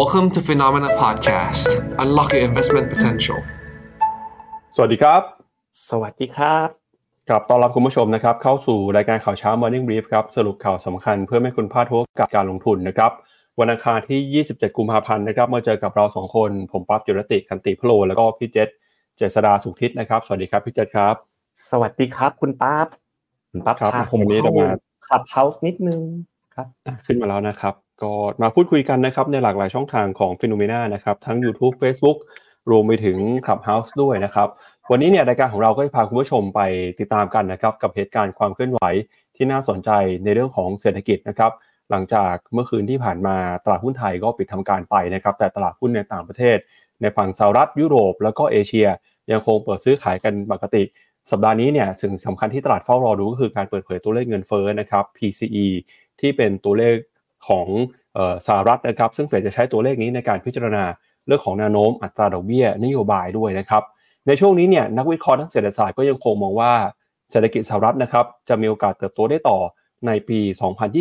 Welcome to Phenomena Podcast. Unlock your investment potential. สวัสดีครับ สวัสดีครับครับต้อนรับคุณผู้ชมนะครับ เข้าสู่รายการข่าวเช้า Morning Brief ครับ สรุปข่าวสำคัญเพื่อไม่ให้คุณพลาดทุกกับการลงทุนนะครับ วันอังคารที่ 27 กุมภาพันธ์นะครับมาเจอกับเราสองคน ผมปั๊บจุรติคันติพโล แล้วก็พี่เจษเจษดาสุขทิศนะครับ สวัสดีครับพี่เจษครับ สวัสดีครับ คุณป๊าบคุณป๊าบครับพาผมวันนี้เข้าเรามาขับเฮาส์นิดนึงครับอะขึ้นมาแล้วนะครับ ก็มาพูดคุยกันนะครับในหลากหลายช่องทางของ p h e n o m e n a นะครับทั้ง YouTube Facebook รวมไปถึง Clubhouse ด้วยนะครับ วันนี้เนี่ยรายการของเราก็จะพาคุณผู้ชมไปติดตามกันนะครับกับเหตุการณ์ความเคลื่อนไหวที่น่าสนใจในเรื่องของเศรษฐกิจนะครับหลังจากเมื่อคืนที่ผ่านมาตลาดหุ้นไทยก็ปิดทำการไปนะครับแต่ตลาดหุ้นในต่างประเทศ ในฝั่งสหรัฐยุโรป แล้วก็เอเชีย ยังคงเปิดซื้อขายกันปกติ สัปดาห์นี้เนี่ยสิ่งสำคัญที่ตลาดเฝ้ารอดูก็คือการเปิดเผยตัวเลขเงินเฟ้อนะครับ PCE ที่เป็นตัวเลข ของออสหรัฐนะครับ ซึ่งเฟดจะใช้ตัวเลขนี้ในการพิจารณาเรื่องของแนวโน้มอัตราดอกเบี้ยนโยบายด้วยนะครับ ในช่วงนี้เนี่ยนักวิเคราะห์ทางเศรษฐศาสตร์ก็ยังคงมองว่าเศรษฐกิจสหรัฐนะครับจะมีโอกาสเติบโตได้ต่อในปี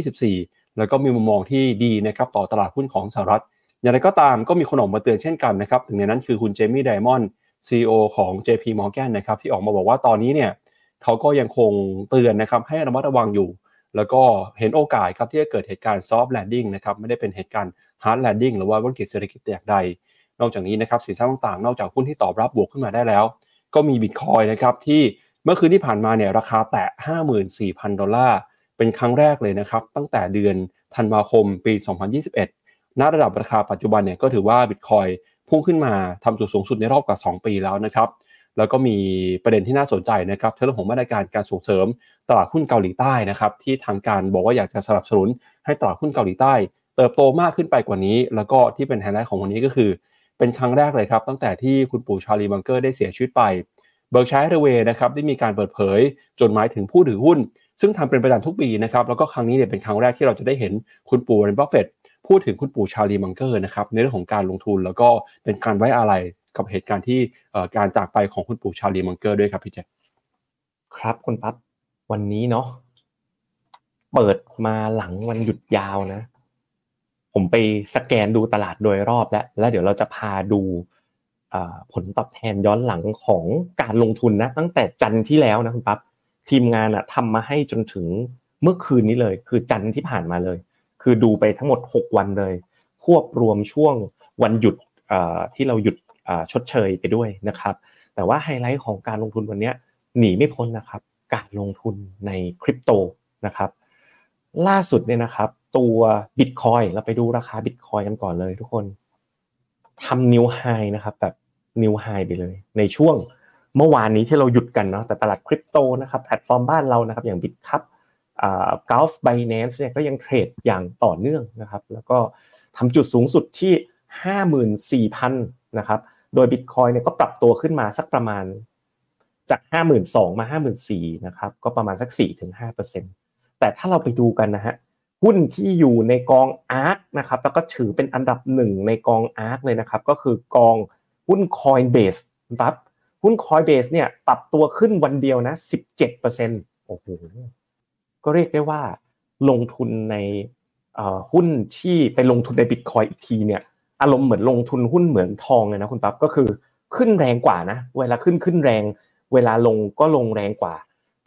2024 แล้วก็มีมุมมองที่ดีนะครับต่อตลาดหุ้นของสหรัฐ อย่างไรก็ตามก็มีคนออกมาเตือนเช่นกันนะครับหนึ่งในนั้นคือคุณเจมี่ไดมอนด์ CEO ของ JP Morgan นะครับที่ออกมาบอกว่าตอนนี้เนี่ยเขาก็ยังคงเตือนนะครับให้ระมัดระวังอยู่ แล้วก็เห็นโอกาสครับที่จะเกิดเหตุการณ์ soft landing นะครับไม่ได้เป็นเหตุการณ์ hard landing หรือว่าวิกฤตเศรษฐกิจแต่อย่างใด นอกจากนี้นะครับสินทรัพย์ต่างๆ นอกจากหุ้นที่ตอบรับบวกขึ้นมาได้แล้ว ก็มีบิตคอยนะครับที่เมื่อคืนที่ผ่านมาเนี่ยราคาแตะ 54,000 ดอลลาร์ เป็นครั้งแรกเลยนะครับ ตั้งแต่เดือนธันวาคมปี 2021 ณ ระดับราคาปัจจุบันเนี่ยก็ถือว่าบิตคอยพุ่งขึ้นมาทำจุดสูงสุดในรอบกว่า 2 ปีแล้วนะครับ แล้วก็มีประเด็นที่น่าสนใจนะครับเรื่องของมาตรการการส่งเสริมตลาดหุ้นเกาหลีใต้นะครับที่ทางการบอกว่าอยากจะสนับสนุนให้ตลาดหุ้นเกาหลีใต้ เติบโตมากขึ้นไปกว่านี้ แล้วก็ที่เป็นไฮไลท์ของวันนี้ก็คือ เป็นครั้งแรกเลยครับ ตั้งแต่ที่คุณปู่ Charlie Munger ได้เสียชีวิตไป Berkshire Hathaway นะครับได้มีการเปิดเผยจดหมายถึงผู้ถือหุ้น ซึ่งทำเป็นประจำทุกปีนะครับแล้วก็ครั้งนี้เนี่ยเป็นครั้งแรกที่เราจะได้เห็นคุณปู่ Warren Buffett พูดถึงคุณปู่ Charlie Munger นะครับในเรื่องของการลงทุนแล้วก็เป็นการไว้อาลัย กับเหตุการณ์ที่การจากไปของคุณปู่ Charlie Munger ด้วยครับพี่แจ็คครับคุณปั๊บวันนี้เนาะเปิดมาหลังวันหยุดยาวนะ ผมไปสแกนดูตลาดโดยรอบแล้วแล้วเดี๋ยวเราจะพาดูผลตอบแทนย้อนหลังของการลงทุนนะ ตั้งแต่จันทร์ที่แล้วนะคุณปั๊บทีมงานอะทำมาให้จนถึงเมื่อคืนนี้เลย คือจันทร์ที่ผ่านมาเลย คือดูไปทั้งหมด 6 วันเลย ควบรวมช่วงวันหยุดที่เราหยุด ชดเชยไปด้วยนะครับ แต่ว่าไฮไลท์ของการลงทุนวันนี้หนีไม่พ้นนะครับ การลงทุนในคริปโตนะครับ ล่าสุดเนี่ยนะครับ ตัว Bitcoin เราไปดูราคา Bitcoin กันก่อนเลยทุกคนทำนิวไฮนะครับแบบnew high ไปเลย ในช่วงเมื่อวานนี้ที่เราหยุดกันเนาะแต่ตลาดคริปโตนะครับแพลตฟอร์มบ้านเรานะครับอย่าง Bitkub อ่า Gulf Binance เนี่ยก็ยังเทรดอย่างต่อเนื่องนะครับ แล้วก็ทำจุดสูงสุดที่ 54,000นะครับ โดย Bitcoin เนี่ยก็ปรับตัวขึ้นมาสักประมาณจาก 52,000มา54,000นะครับก็ประมาณสัก 4-5%แต่ถ้าเราไปดูกันนะฮะหุ้นที่อยู่ในกอง ARK นะครับแล้วก็ถือเป็นอันดับหนึ่งในกอง ARK เลยนะครับก็คือกองหุ้น Coinbase ครับหุ้น Coinbase เนี่ยปรับตัวขึ้นวันเดียวนะ 17%โอ้โหก็เรียกได้ว่าลงทุนในหุ้นที่ไปลงทุนใน Bitcoin อีกทีเนี่ย อารมณ์เหมือนลงทุนหุ้นเหมืองทองเลยนะคุณปั๊บก็คือขึ้นแรงกว่านะ เวลาขึ้นขึ้นแรง เวลาลงก็ลงแรงกว่า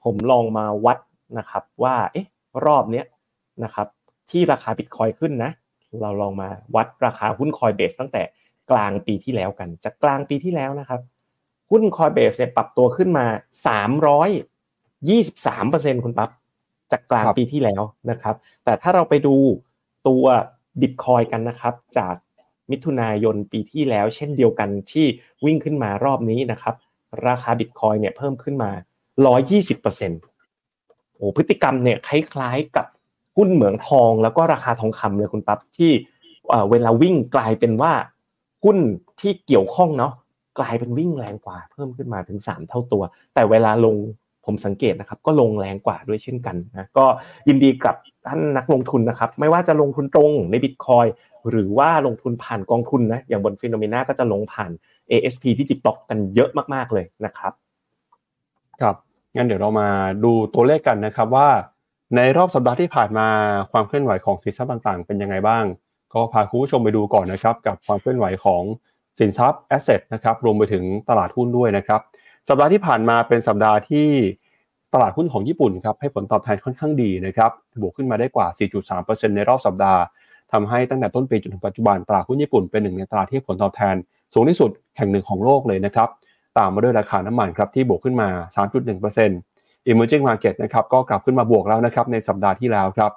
ผมลองมาวัดนะครับว่าเอ๊ะรอบเนี้ยนะครับที่ราคาบิตคอยขึ้นนะ เราลองมาวัดราคาหุ้นคอยเบสตั้งแต่กลางปีที่แล้วกัน จากกลางปีที่แล้วนะครับ หุ้นคอยเบสเนี่ยปรับตัวขึ้นมา 323%คุณปั๊บจากกลางครับปีที่แล้วนะครับ แต่ถ้าเราไปดูตัวบิตคอยกันนะครับ จาก มิถุนายนปีที่แล้ว เช่นเดียวกันที่วิ่งขึ้นมารอบนี้นะครับ ราคาบิตคอยเนี่ยเพิ่มขึ้นมา 120%โอ้พฤติกรรมเนี่ยคล้ายๆกับหุ้นเหมืองทองแล้วก็ราคาทองคำเลยคุณปั๊บที่เอ่อเวลาวิ่งกลายเป็นว่าหุ้นที่เกี่ยวข้องเนาะกลายเป็นวิ่งแรงกว่าเพิ่มขึ้นมาถึง 3 เท่าตัว แต่เวลาลงผมสังเกตนะครับ ก็ลงแรงกว่าด้วยเช่นกันนะก็ยินดีกับท่านนักลงทุนนะครับ ไม่ว่าจะลงทุนตรงในบิตคอย หรือว่าลงทุนผ่านกองทุนนะอย่างบนฟิโนเมนาก็จะลงผ่าน ASP ที่จิตบล็อกกันเยอะมากๆเลยนะครับครับงั้นเดี๋ยวเรามาดูตัวเลขกันนะครับว่า ในรอบสัปดาห์ที่ผ่านมาความเคลื่อนไหวของสินทรัพย์ต่างๆ เป็นยังไงบ้างก็ก็พาคุณผู้ชมไปดูก่อนนะครับกับความเคลื่อนไหวของสินทรัพย์แอสเซทนะครับรวมไปถึงตลาดหุ้นด้วยนะครับสัปดาห์ที่ผ่านมาเป็นสัปดาห์ที่ตลาดหุ้นของญี่ปุ่นครับให้ผลตอบแทนค่อนข้างดีนะครับบวกขึ้นมาได้กว่า 4.3%ในรอบสัปดาห์ ทำให้ตั้งแต่ต้นปีจนถึงปัจจุบันตลาดหุ้นญี่ปุ่นเป็นหนึ่งในตลาดที่ผลตอบแทน สูงที่สุดแห่งหนึ่งของโลกเลยนะครับตามมาด้วยราคาน้ำมันครับที่บวกขึ้นมา 3.1% Emerging Market นะครับก็กลับขึ้นมาบวกแล้วนะครับในสัปดาห์ที่แล้วครับ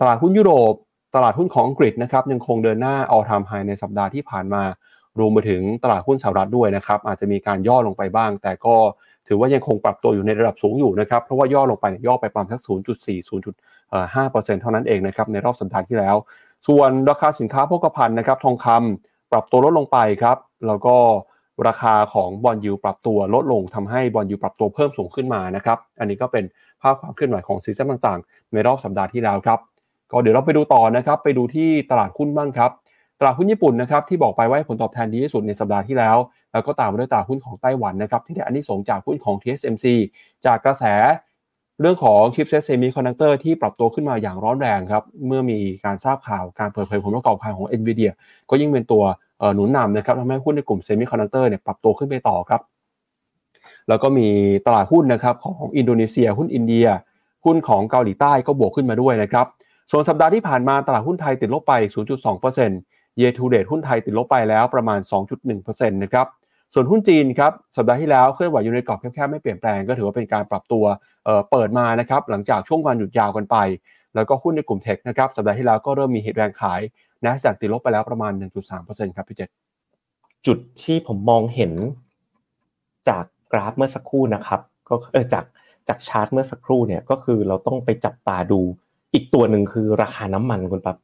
ตลาดหุ้นยุโรป ตลาดหุ้นของอังกฤษนะครับยังคงเดินหน้า all time high ในสัปดาห์ที่ผ่านมารวมไปถึงตลาดหุ้นสหรัฐด้วยนะครับอาจจะมีการย่อลงไปบ้าง แต่ก็ถือว่ายังคงปรับตัวอยู่ในระดับสูงอยู่นะครับเพราะว่าย่อลงไปย่อไปประมาณสัก 0.4 0.5%เท่านั้นเองนะครับในรอบสัปดาห์ที่แล้ว ส่วนราคาสินค้าโภคภัณฑ์นะครับทองคำปรับตัวลดลงไปครับแล้วก็ราคาของบอลยูปรับตัวลดลงทำให้บอลยูปรับตัวเพิ่มสูงขึ้นมานะครับอันนี้ก็เป็นภาพความเคลื่อนไหวของซีซั่นต่างๆ ในรอบสัปดาห์ที่แล้วครับก็เดี๋ยวเราไปดูต่อนะครับไปดูที่ตลาดหุ้นบ้างครับตลาดหุ้นญี่ปุ่นนะครับที่บอกไปว่าผลตอบแทนดีที่สุดในสัปดาห์ที่แล้ว แล้วก็ตามมาด้วยตลาดหุ้นของไต้หวันนะครับที่ได้อันนี้สงจากหุ้นของ TSMC จากกระแส เรื่องของ chipset semiconductor ที่ปรับตัวขึ้นมาอย่างร้อนแรงครับ เมื่อมีการทราบข่าวการเปิดเผยผลประกอบการของ NVIDIA ก็ยิ่งเป็นตัวหนุนนำนะครับทำให้หุ้นในกลุ่ม semiconductor เนี่ยปรับตัวขึ้นไปต่อครับ แล้วก็มีตลาดหุ้นนะครับของอินโดนีเซีย หุ้นอินเดีย หุ้นของเกาหลีใต้ก็บวกขึ้นมาด้วยนะครับ ส่วนสัปดาห์ที่ผ่านมาตลาดหุ้นไทยติดลบไป 0.2% year to date หุ้นไทยติดลบไปแล้วประมาณ 2.1%นะครับ ส่วนหุ้นจีนครับสัปดาห์ที่แล้วเคลื่อนไหวอยู่ในกรอบแคบๆไม่เปลี่ยนแปลงก็ถือว่าเป็นการปรับตัวเปิดมานะครับหลังจากช่วงวันหยุดยาวกันไป แล้วก็หุ้นในกลุ่มเทคนะครับสัปดาห์ที่แล้วก็เริ่มมีเหตุแรงขายนะจากติดลบไปแล้วประมาณ 1.3%ครับพี่เจษจุดที่ผมมองเห็นจากกราฟเมื่อสักครู่นะครับก็เออจากจากชาร์ตเมื่อสักครู่เนี่ยก็คือเราต้องไปจับตาดูอีกตัวหนึ่งคือราคาน้ำมันคุณปั๊บ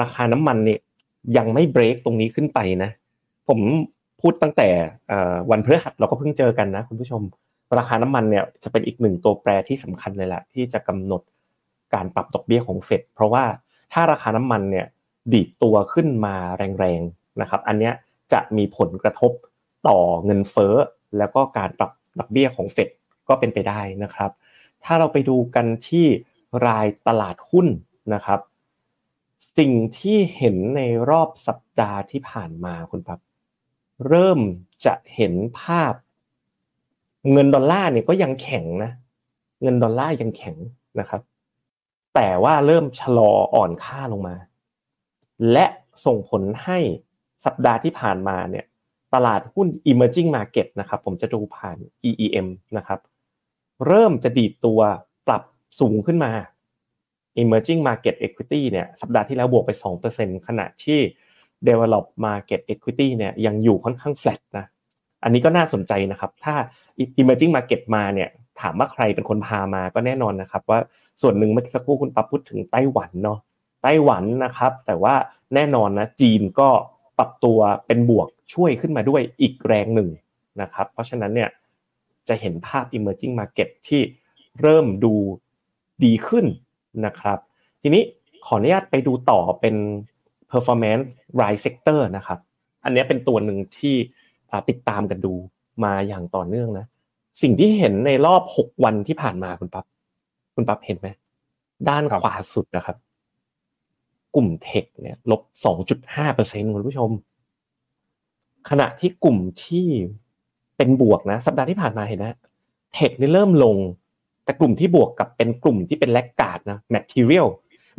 ราคาน้ำมันเนี่ยยังไม่เบรกตรงนี้ขึ้นไปนะ ผม พูดตั้งแต่วันพฤหัสเราก็เพิ่งเจอกันนะคุณผู้ชม ราคาน้ำมันเนี่ยจะเป็นอีกหนึ่งตัวแปรที่สำคัญเลยแหละที่จะกำหนดการปรับดอกเบี้ยของเฟดเพราะว่าถ้าราคาน้ำมันเนี่ยดีดตัวขึ้นมาแรงๆนะครับ อันนี้จะมีผลกระทบต่อเงินเฟ้อแล้วก็การปรับดอกเบี้ยของเฟดก็เป็นไปได้นะครับ ถ้าเราไปดูกันที่รายตลาดหุ้นนะครับ สิ่งที่เห็นในรอบสัปดาห์ที่ผ่านมาคุณปั๊บ เริ่มจะเห็นภาพ เงินดอลลาร์เนี่ยก็ยังแข็งนะ เงินดอลลาร์ยังแข็งนะครับ แต่ว่าเริ่มชะลออ่อนค่าลงมา และส่งผลให้สัปดาห์ที่ผ่านมาเนี่ยตลาดหุ้น emerging market นะครับผมจะดูผ่าน EEM นะครับเริ่มจะดีดตัวปรับสูงขึ้นมา emerging market equity เนี่ยสัปดาห์ที่แล้วบวกไป 2%ขณะที่ develop market equity เนี่ยยังอยู่ค่อนข้าง flat นะอันนี้ก็น่าสนใจนะครับ ถ้า emerging market มาเนี่ยถามว่าใครเป็นคนพามาก็แน่นอนนะครับ ว่าส่วนหนึ่งเมื่อสักครู่คุณปั๊บพูดถึงไต้หวันเนาะไต้หวันนะครับ แต่ว่าแน่นอนนะจีนก็ปรับตัวเป็นบวกช่วยขึ้นมาด้วยอีกแรงหนึ่งนะครับ เพราะฉะนั้นเนี่ยจะเห็นภาพ emerging market ที่เริ่มดูดีขึ้นนะครับ ทีนี้ขออนุญาตไปดูต่อเป็น performance rise sector นะครับ อันนี้เป็นตัวหนึ่งที่ติดตามกันดูมาอย่างต่อเนื่องนะ สิ่งที่เห็นในรอบ6วันที่ผ่านมาคุณปับ๊บคุณปั๊บเห็นไหมด้านขวาสุดนะครับ กลุ่มเทคเนี่ยลบ2.5เปอร์เซ็นต์คุณผู้ชม ขณะที่กลุ่มที่เป็นบวกนะ สัปดาห์ที่ผ่านมาเห็นนะเทคนี่เริ่มลง แต่กลุ่มที่บวกกับเป็นกลุ่มที่เป็นแลกการ์ดนะ material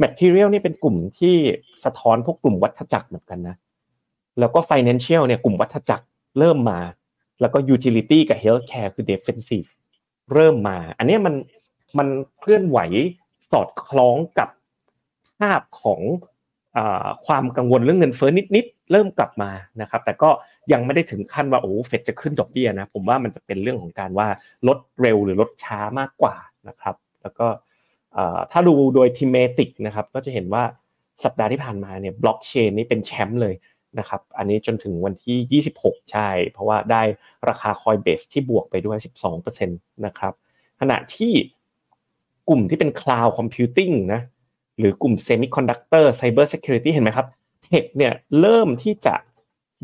material นี่เป็นกลุ่มที่สะท้อนพวกกลุ่มวัฏจักรเหมือนกันนะ แล้วก็ financial เนี่ยกลุ่มวัฏจักรเริ่มมา แล้วก็ utility กับ healthcare คือ defensive เริ่มมา อันนี้มันมันเคลื่อนไหวสอดคล้องกับภาพของความกังวลเรื่องเงินเฟ้อนิดๆเริ่มกลับมานะครับ แต่ก็ยังไม่ได้ถึงขั้นว่าโอ้เฟดจะขึ้นดอกเบี้ยนะ ผมว่ามันจะเป็นเรื่องของการว่าลดเร็วหรือลดช้ามากกว่านะครับ แล้วก็ ถ้าดูโดยทีเมติกนะครับก็จะเห็นว่าสัปดาห์ที่ผ่านมาเนี่ยบล็อกเชนนี่เป็นแชมป์เลยนะครับอันนี้จนถึงวันที่ 26 ใช่ เพราะว่าได้ราคาคอยเบสที่บวกไปด้วย 12%นะครับขณะที่กลุ่มที่เป็น Cloud Computing นะหรือกลุ่ม Semiconductor Cyber Security เห็นไหมครับเทคเนี่ยเริ่มที่จะ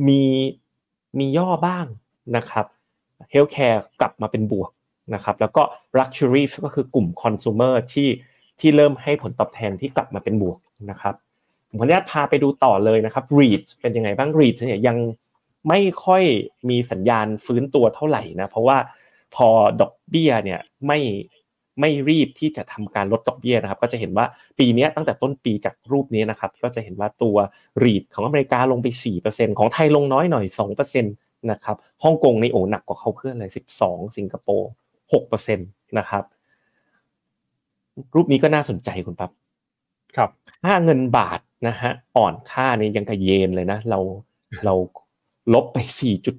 มีมีย่อบ้างนะครับ Healthcare กลับมาเป็นบวก นะครับแล้วก็ luxury ก็คือกลุ่ม consumer ที่ที่เริ่มให้ผลตอบแทนที่กลับมาเป็นบวกนะครับผมขออนุญาตพาไปดูต่อเลยนะครับ REIT เป็นยังไงบ้าง REIT เนี่ยยังไม่ค่อยมีสัญญาณฟื้นตัวเท่าไหร่นะเพราะว่าพอดอกเบี้ยเนี่ยไม่ไม่รีบที่จะทำการลดดอกเบี้ยนะครับ ก็จะเห็นว่าปีนี้ตั้งแต่ต้นปีจากรูปนี้นะครับ ก็จะเห็นว่าตัวรีดของอเมริกาลงไป 4%ของไทยลงน้อยหน่อย 2%นะครับฮ่องกงในโอ้หนักกว่าเขาเพื่อนเลย 12 สิงคโปร์ 6%นะครับ รูปนี้ก็น่าสนใจคุณปั๊บครับค่าเงินบาทนะฮะอ่อนค่านี่ยังกับเยนเลยนะ เราเราลบไป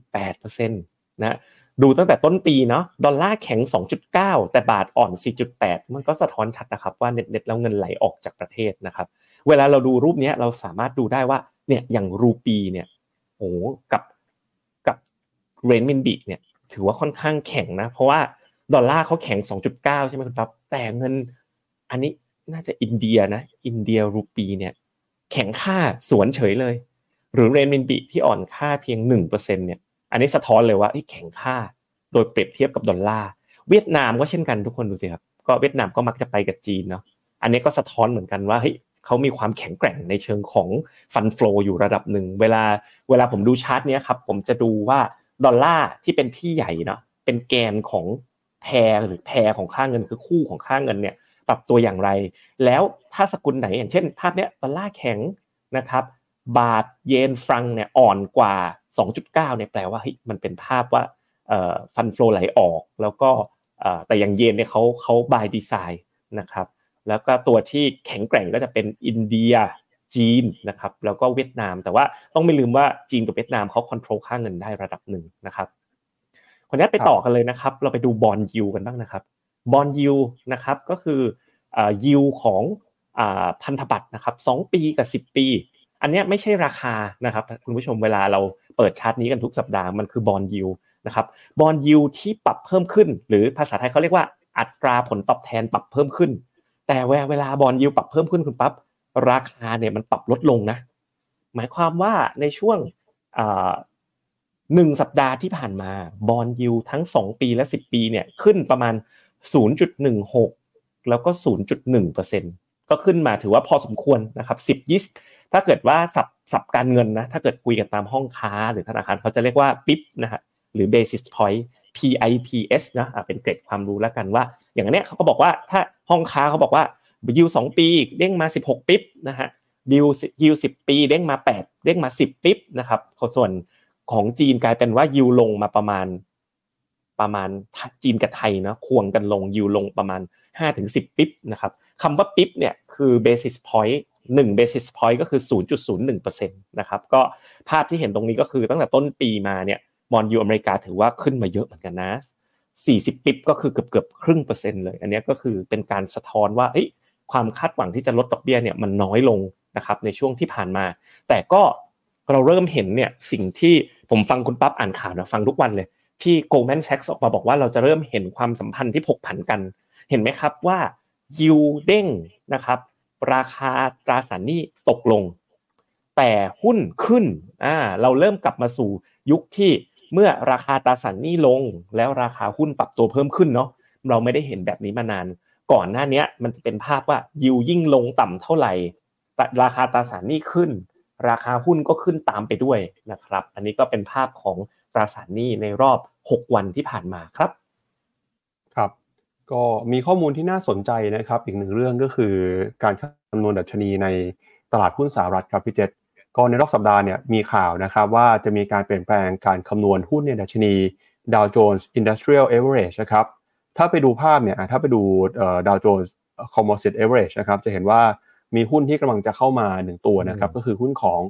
4.8%นะดูตั้งแต่ต้นปีเนาะดอลลาร์แข็ง 2.9 แต่บาทอ่อน 4.8 มันก็สะท้อนชัดนะครับว่าเน็ตๆแล้วเงินไหลออกจากประเทศนะครับ เวลาเราดูรูปนี้เราสามารถดูได้ว่าเนี่ยอย่างรูปีเนี่ยโอ้กับกับเรนมินบิเนี่ยถือว่าค่อนข้างแข็งนะ เพราะว่า ดอลลาร์เขาแข็ง 2.9 ใช่ไหมครับแต่เงินอันนี้น่าจะอินเดียนะ อินเดียรูปีเนี่ยแข็งค่าสวนเฉยเลย หรือเรนมินบิที่อ่อนค่าเพียง1%เนี่ย อันนี้สะท้อนเลยว่าแข็งค่า โดยเปรียบเทียบกับดอลลาร์ เวียดนามก็เช่นกันทุกคนดูสิครับ ก็เวียดนามก็มักจะไปกับจีนเนาะ อันนี้ก็สะท้อนเหมือนกันว่าเฮ้ยเขามีความแข็งแกร่งในเชิงของ fund flow อยู่ระดับหนึ่ง เวลาเวลาผมดูชาร์ตเนี้ยครับ ผมจะดูว่าดอลลาร์ที่เป็นพี่ใหญ่เนาะ เป็นแกนของ pair หรือ pair ของค่าเงินคือคู่ของค่าเงินเนี่ยปรับตัวอย่างไร แล้วถ้าสกุลไหนอย่างเช่น ภาพเนี้ยดอลลาร์แข็งนะครับ บาทเยนฟรังเนี่ยอ่อนกว่า 2.9เนี่ยแปลว่าเฮ้ยมันเป็นภาพว่าฟันฟลอไหลออก แล้วก็แต่อย่างเยนเนี่ยเขาเขาบายดีไซน์นะครับแล้วก็ตัวที่แข็งแกร่งก็จะเป็นอินเดียจีนนะครับแล้วก็เวียดนาม แต่ว่าต้องไม่ลืมว่าจีนกับเวียดนามเขาควบคุมค่าเงินได้ระดับหนึ่งนะครับ คนนี้ไปต่อกันเลยนะครับ เราไปดูบอลยูกันบ้างนะครับบอลยูนะครับก็คือยิวของพันธบัตรนะครับสองปีกับสิบปี อันนี้ไม่ใช่ราคานะครับคุณผู้ชมเวลาเราเปิดชาร์ตนี้กันทุกสัปดาห์มันคือ bond yield นะครับ bond yield ที่ปรับเพิ่มขึ้น หรือภาษาไทยเขาเรียกว่าอัตราผลตอบแทนปรับเพิ่มขึ้น แต่เวลา bond yield ปรับเพิ่มขึ้นคุณปั๊บราคาเนี่ยมันปรับลดลงนะหมายความว่าในช่วง หนึ่งสัปดาห์ที่ผ่านมาบอลยูทั้ง 2 ปีและ 10 ปีเนี่ยขึ้นประมาณ 0.16 แล้วก็ 0.1%ก็ขึ้นมาถือว่าพอสมควรนะครับ10 20ถ้าเกิดว่าสับสับการเงินนะถ้าเกิดคุยกันตามห้องค้าหรือธนาคารเขาจะเรียกว่าปิ๊บนะฮะหรือ basis point PIPS นะเป็นเกรดความรู้แล้วกันว่า อย่างนี้เขาก็บอกว่าถ้าห้องค้าเขาบอกว่ายิวสองปีเด้งมา 16 ปิ๊บนะฮะยิวยิวสิปีเด้งมา 8 เด้งมา 10 ปิ๊บนะครับส่วน ของจีนกลายเป็นว่ายิวลงมาประมาณ ประมาณจีนกับไทยนะควงกันลงยิวลงประมาณ 5-10 ปิ๊บนะครับคำว่าปิ๊บเนี่ยคือ basis point 1 basis point ก็คือ 0.01%นะครับก็ภาพที่เห็นตรงนี้ก็คือตั้งแต่ต้นปีมาเนี่ยบอลยูอเมริกาถือว่าขึ้นมาเยอะเหมือนกันนะ 40 ปิ๊บก็คือเกือบเกือบครึ่งเปอร์เซ็นต์เลย อันนี้ก็คือเป็นการสะท้อนว่าความคาดหวังที่จะลดดอกเบี้ยเนี่ยมันน้อยลงนะครับในช่วงที่ผ่านมา แต่ก็เราเริ่มเห็นเนี่ยสิ่งที่ ผมฟังคุณปั๊บอ่านข่าวนะฟังทุกวันเลย ที่ Goldman Sachs ออกมาบอกว่าเราจะเริ่มเห็นความสัมพันธ์ที่ผกผันกัน เห็นไหมครับว่ายิวเด้งนะครับราคาตราสารหนี้ตกลง แต่หุ้นขึ้นอ่าเราเริ่มกลับมาสู่ยุคที่เมื่อราคาตราสารหนี้ลง แล้วราคาหุ้นปรับตัวเพิ่มขึ้นเนาะเราไม่ได้เห็นแบบนี้มานาน ก่อนหน้านี้มันจะเป็นภาพว่ายิวยิ่งลงต่ำเท่าไหร่ราคาตราสารหนี้ขึ้น ราคาหุ้นก็ขึ้นตามไปด้วยนะครับ อันนี้ก็เป็นภาพของตราสารหนี้ในรอบ 6 วันที่ผ่านมาครับ ครับ ก็มีข้อมูลที่น่าสนใจนะครับ อีกหนึ่งเรื่องก็คือการคำนวณดัชนีในตลาดหุ้นสหรัฐครับพี่เจษก็ในรอบสัปดาห์เนี่ยมีข่าวนะครับว่าจะมีการเปลี่ยนแปลงการคำนวณหุ้นในดัชนี Dow Jones Industrial Average นะครับถ้าไปดูภาพเนี่ยถ้าไปดู Dow Jones Composite Average นะครับจะเห็นว่า มีหุ้นที่กำลังจะเข้ามาหนึ่งตัวนะครับก็คือหุ้นของ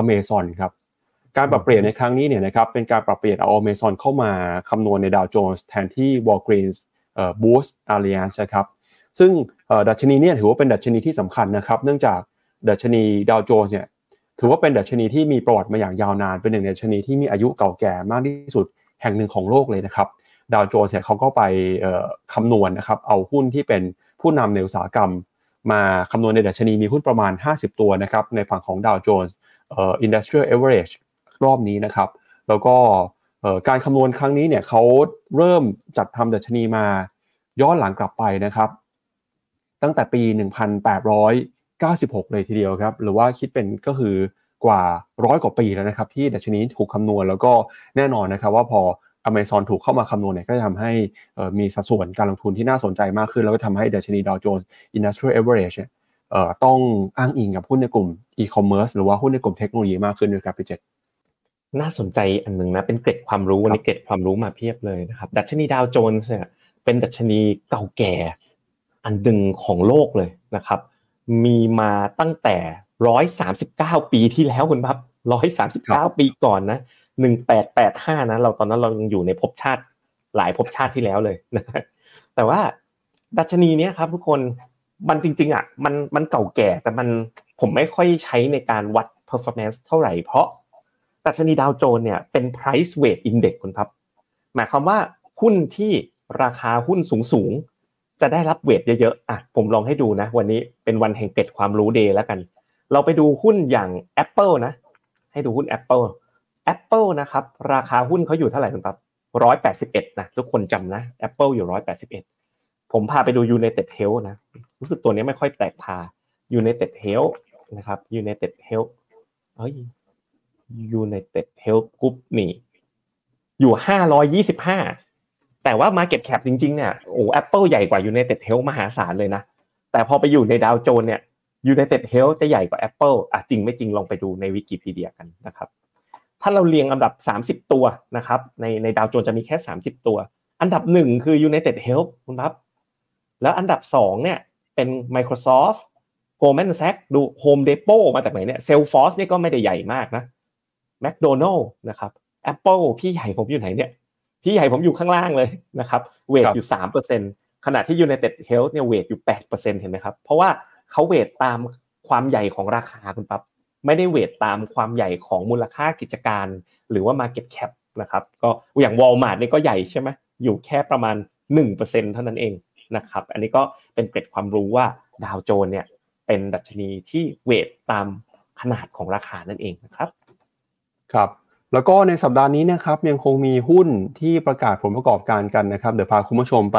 Amazon ครับการปรับเปลี่ยนในครั้งนี้เนี่ยนะครับเป็นการปรับเปลี่ยนเอา Amazon เข้ามาคำนวณใน Dow Jones แทนที่ Walgreens Boost Alliance นะครับซึ่งดัชนีเนี่ยถือว่าเป็นดัชนีที่สำคัญนะครับเนื่องจากดัชนี Dow Jones เนี่ยถือว่าเป็นดัชนีที่มีประวัติมาอย่างยาวนาน เป็นหนึ่งในดัชนีที่มีอายุเก่าแก่มากที่สุดแห่งหนึ่งของโลกเลยนะครับดาวโจนส์เนี่ยเขาก็ไปคำนวณนะครับเอาหุ้นที่เป็นผู้นำในอุตสาหกรรม มาคำนวณในดัชนีมีหุ้นประมาณ 50 ตัวนะครับในฝั่งของดาวโจนส์เอ่อ industrial average รอบนี้นะครับ แล้วก็การคำนวณครั้งนี้เนี่ยเขาเริ่มจัดทำดัชนีมาย้อนหลังกลับไปนะครับ ตั้งแต่ปี96 เลยทีเดียวครับ หรือว่าคิดเป็นก็คือกว่าร้อยกว่าปีแล้วนะครับ ที่ดัชนีถูกคำนวณแล้วก็แน่นอนนะครับว่าพอ Amazon ถูกเข้ามาคำนวณเนี่ยก็จะทำให้มีสัดส่วนการลงทุนที่น่าสนใจมากขึ้น แล้วก็ทำให้ดัชนี Dow Jones Industrial Average ต้องอ้างอิงกับหุ้นในกลุ่มอีคอมเมิร์ซหรือว่าหุ้นในกลุ่มเทคโนโลยีมากขึ้นด้วยครับพี่เจษน่าสนใจอันหนึ่งนะเป็นเกร็ดความรู้วันนี้เกร็ดความรู้มาเพียบเลยนะครับดัชนีดาวโจนส์เนี่ยเป็นดัชนีเก่าแก่ อันหนึ่งของโลกเลยนะครับ มีมาตั้งแต่ร้อยสามสิบเก้าปีที่แล้วคุณครับร้อยสามสิบเก้าปีก่อนนะ หนึ่งแปดแปดห้านะเราตอนนั้นเรายังอยู่ในภพชาติหลายภพชาติที่แล้วเลยนะแต่ว่าดัชนีเนี้ยครับ ทุกคนมันจริง ๆอะมันมันเก่าแก่แต่มันผมไม่ค่อยใช้ในการวัด performance เท่าไหร่เพราะดัชนีดาวโจนเนี่ยเป็น price weight index คุณครับ หมายความว่าหุ้นที่ราคาหุ้นสูงๆ จะได้รับเวทเยอะๆอะผมลองให้ดูนะ วันนี้เป็นวันแห่งเกร็ดความรู้เดย์แล้วกัน เราไปดูหุ้นอย่าง Apple นะ ให้ดูหุ้น Apple Apple นะครับราคาหุ้นเขาอยู่เท่าไหร่ครับร้อยแปดสิบเอ็ดนะทุกคนจำนะ Apple อยู่ร้อยแปดสิบเอ็ดผมพาไปดู United Health นะรู้สึกตัวนี้ไม่ค่อยแปลกพา United Health นะครับ United Health เฮ้ย United Health Group นี่ อยู่ห้าร้อยยี่สิบห้าแต่ว่า Market Cap จริงๆเนี่ยโอ้ Apple ใหญ่กว่า United Health มหาศาลเลยนะ แต่พอไปอยู่ในดาวโจนเนี่ย United Health จะใหญ่กว่า Apple อะจริงไม่จริงลองไปดูในวิกิพีเดียกันนะครับ ถ้าเราเรียงอันดับ 30 ตัวนะครับในในดาวโจนจะมีแค่ 30 ตัว อันดับหนึ่งคือ United Health คุณครับ แล้วอันดับสองเนี่ยเป็น Microsoft Goldman Sachs ดู Home Depot มาจากไหนเนี่ย Salesforce นี่ก็ไม่ได้ใหญ่มากนะ McDonald นะครับ Apple พี่ใหญ่ผมอยู่ไหนเนี่ย พี่ใหญ่ผมอยู่ข้างล่างเลยนะครับเวทอยู่สามเปอร์เซ็นขณะที่ United Health เนี่ยเวทอยู่แปดเปอร์เซ็นเห็นไหมครับ เพราะว่าเขาเวทตามความใหญ่ของราคาคุณปั๊บ ไม่ได้เวทตามความใหญ่ของมูลค่ากิจการ หรือว่า Market Cap นะครับก็อย่าง Walmart นี่ก็ใหญ่ใช่ไหมอยู่แค่ประมาณ 1%เท่านั้นเองนะครับอันนี้ก็เป็นเกร็ดความรู้ว่าดาวโจนเนี่ยเป็นดัชนีที่เวทตามขนาดของราคานั่นเองนะครับครับแล้วก็ในสัปดาห์นี้นะครับยังคงมีหุ้นที่ประกาศผลประกอบการกันนะครับ เดี๋ยวพาคุณผู้ชมไป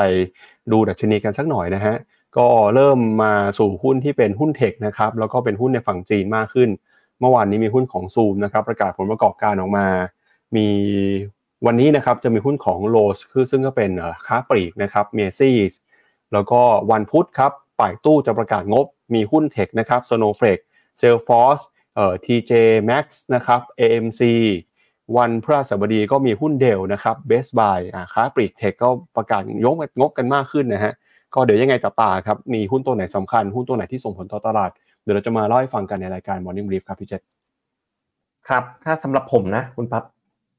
ดูดัชนีกันสักหน่อยนะฮะก็เริ่มมาสู่หุ้นที่เป็นหุ้นเทคนะครับแล้วก็เป็นหุ้นในฝั่งจีนมากขึ้น เมื่อวานนี้มีหุ้นของซูมนะครับประกาศผลประกอบการออกมา มีวันนี้นะครับจะมีหุ้นของโลสคือซึ่งก็เป็นค้าปลีกนะครับเมซี่แล้วก็วันพุธครับไป่ตู้จะประกาศงบ มีหุ้น tech นะครับ Snowflake Salesforce เอ่อ TJ Max นะครับ AMC วันพฤหัสบดีก็มีหุ้น Dell นะครับ Best Buy อ่าค้าปลีก tech ก็ประกาศยกงบกันมากขึ้นนะฮะก็เดี๋ยวยังไงต่อตาครับมีหุ้นตัวไหนสำคัญ หุ้นตัวไหนที่ส่งผลต่อตลาด เดี๋ยวเราจะมาเล่าให้ฟังกันในรายการ Morning Brief ครับพี่เจษครับ ถ้าสำหรับผมนะ คุณปั๊บ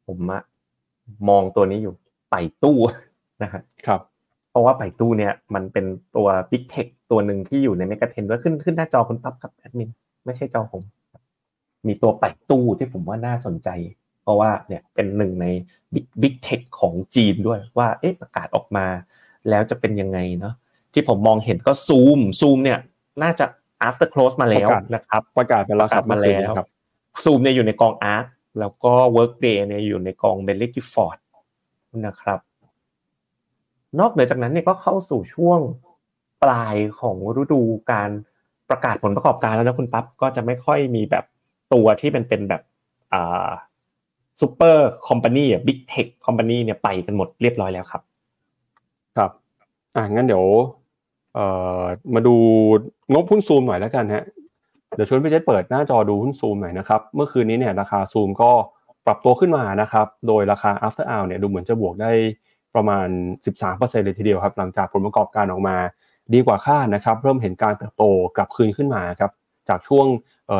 ผมอะมองตัวนี้อยู่ไป่ตู้นะครับครับ เพราะว่าไป่ตู้เนี่ย มันเป็นตัว Big Tech ตัวหนึ่งที่อยู่ใน mega ten ด้วยขึ้นขึ้นหน้าจอคุณปั๊บครับแอดมินไม่ใช่จอผม มีตัวไป่ตู้ที่ผมว่าน่าสนใจเพราะว่าเนี่ยเป็นหนึ่งใน big big tech ของจีนด้วยว่าเอ๊ะประกาศออกมา แล้วจะเป็นยังไงเนาะที่ผมมองเห็นก็ Zoom Zoom เนี่ยน่าจะ after close มาแล้วนะครับประกาศไปแล้วครับมาแล้วซูมเนี่ยอยู่ในกอง ARK แล้วก็ Workday เนี่ยอยู่ในกอง Baillie Gifford นะครับนอกเหนือจากนั้นเนี่ยก็เข้าสู่ช่วงปลายของฤดูการประกาศผลประกอบการแล้วนะคุณปั๊บก็จะไม่ค่อยมีแบบตัวที่เป็นเป็นแบบอ่า super company อะ big tech company เนี่ยไปกันหมดเรียบร้อยแล้วครับ ครับอะงั้นเดี๋ยว เอ่อมาดูงบหุ้นซูมหน่อยแล้วกันฮะเดี๋ยวชวนพี่เจษเปิดหน้าจอดูหุ้นซูมหน่อยนะครับเมื่อคืนนี้เนี่ยราคาซูมก็ปรับตัวขึ้นมานะครับโดยราคา after hour เนี่ยดูเหมือนจะบวกได้ประมาณ 13%เลยทีเดียวครับหลังจากผลประกอบการออกมาดีกว่าคาดนะครับเริ่มเห็นการเติบโตกลับคืนขึ้นมาครับจากช่วง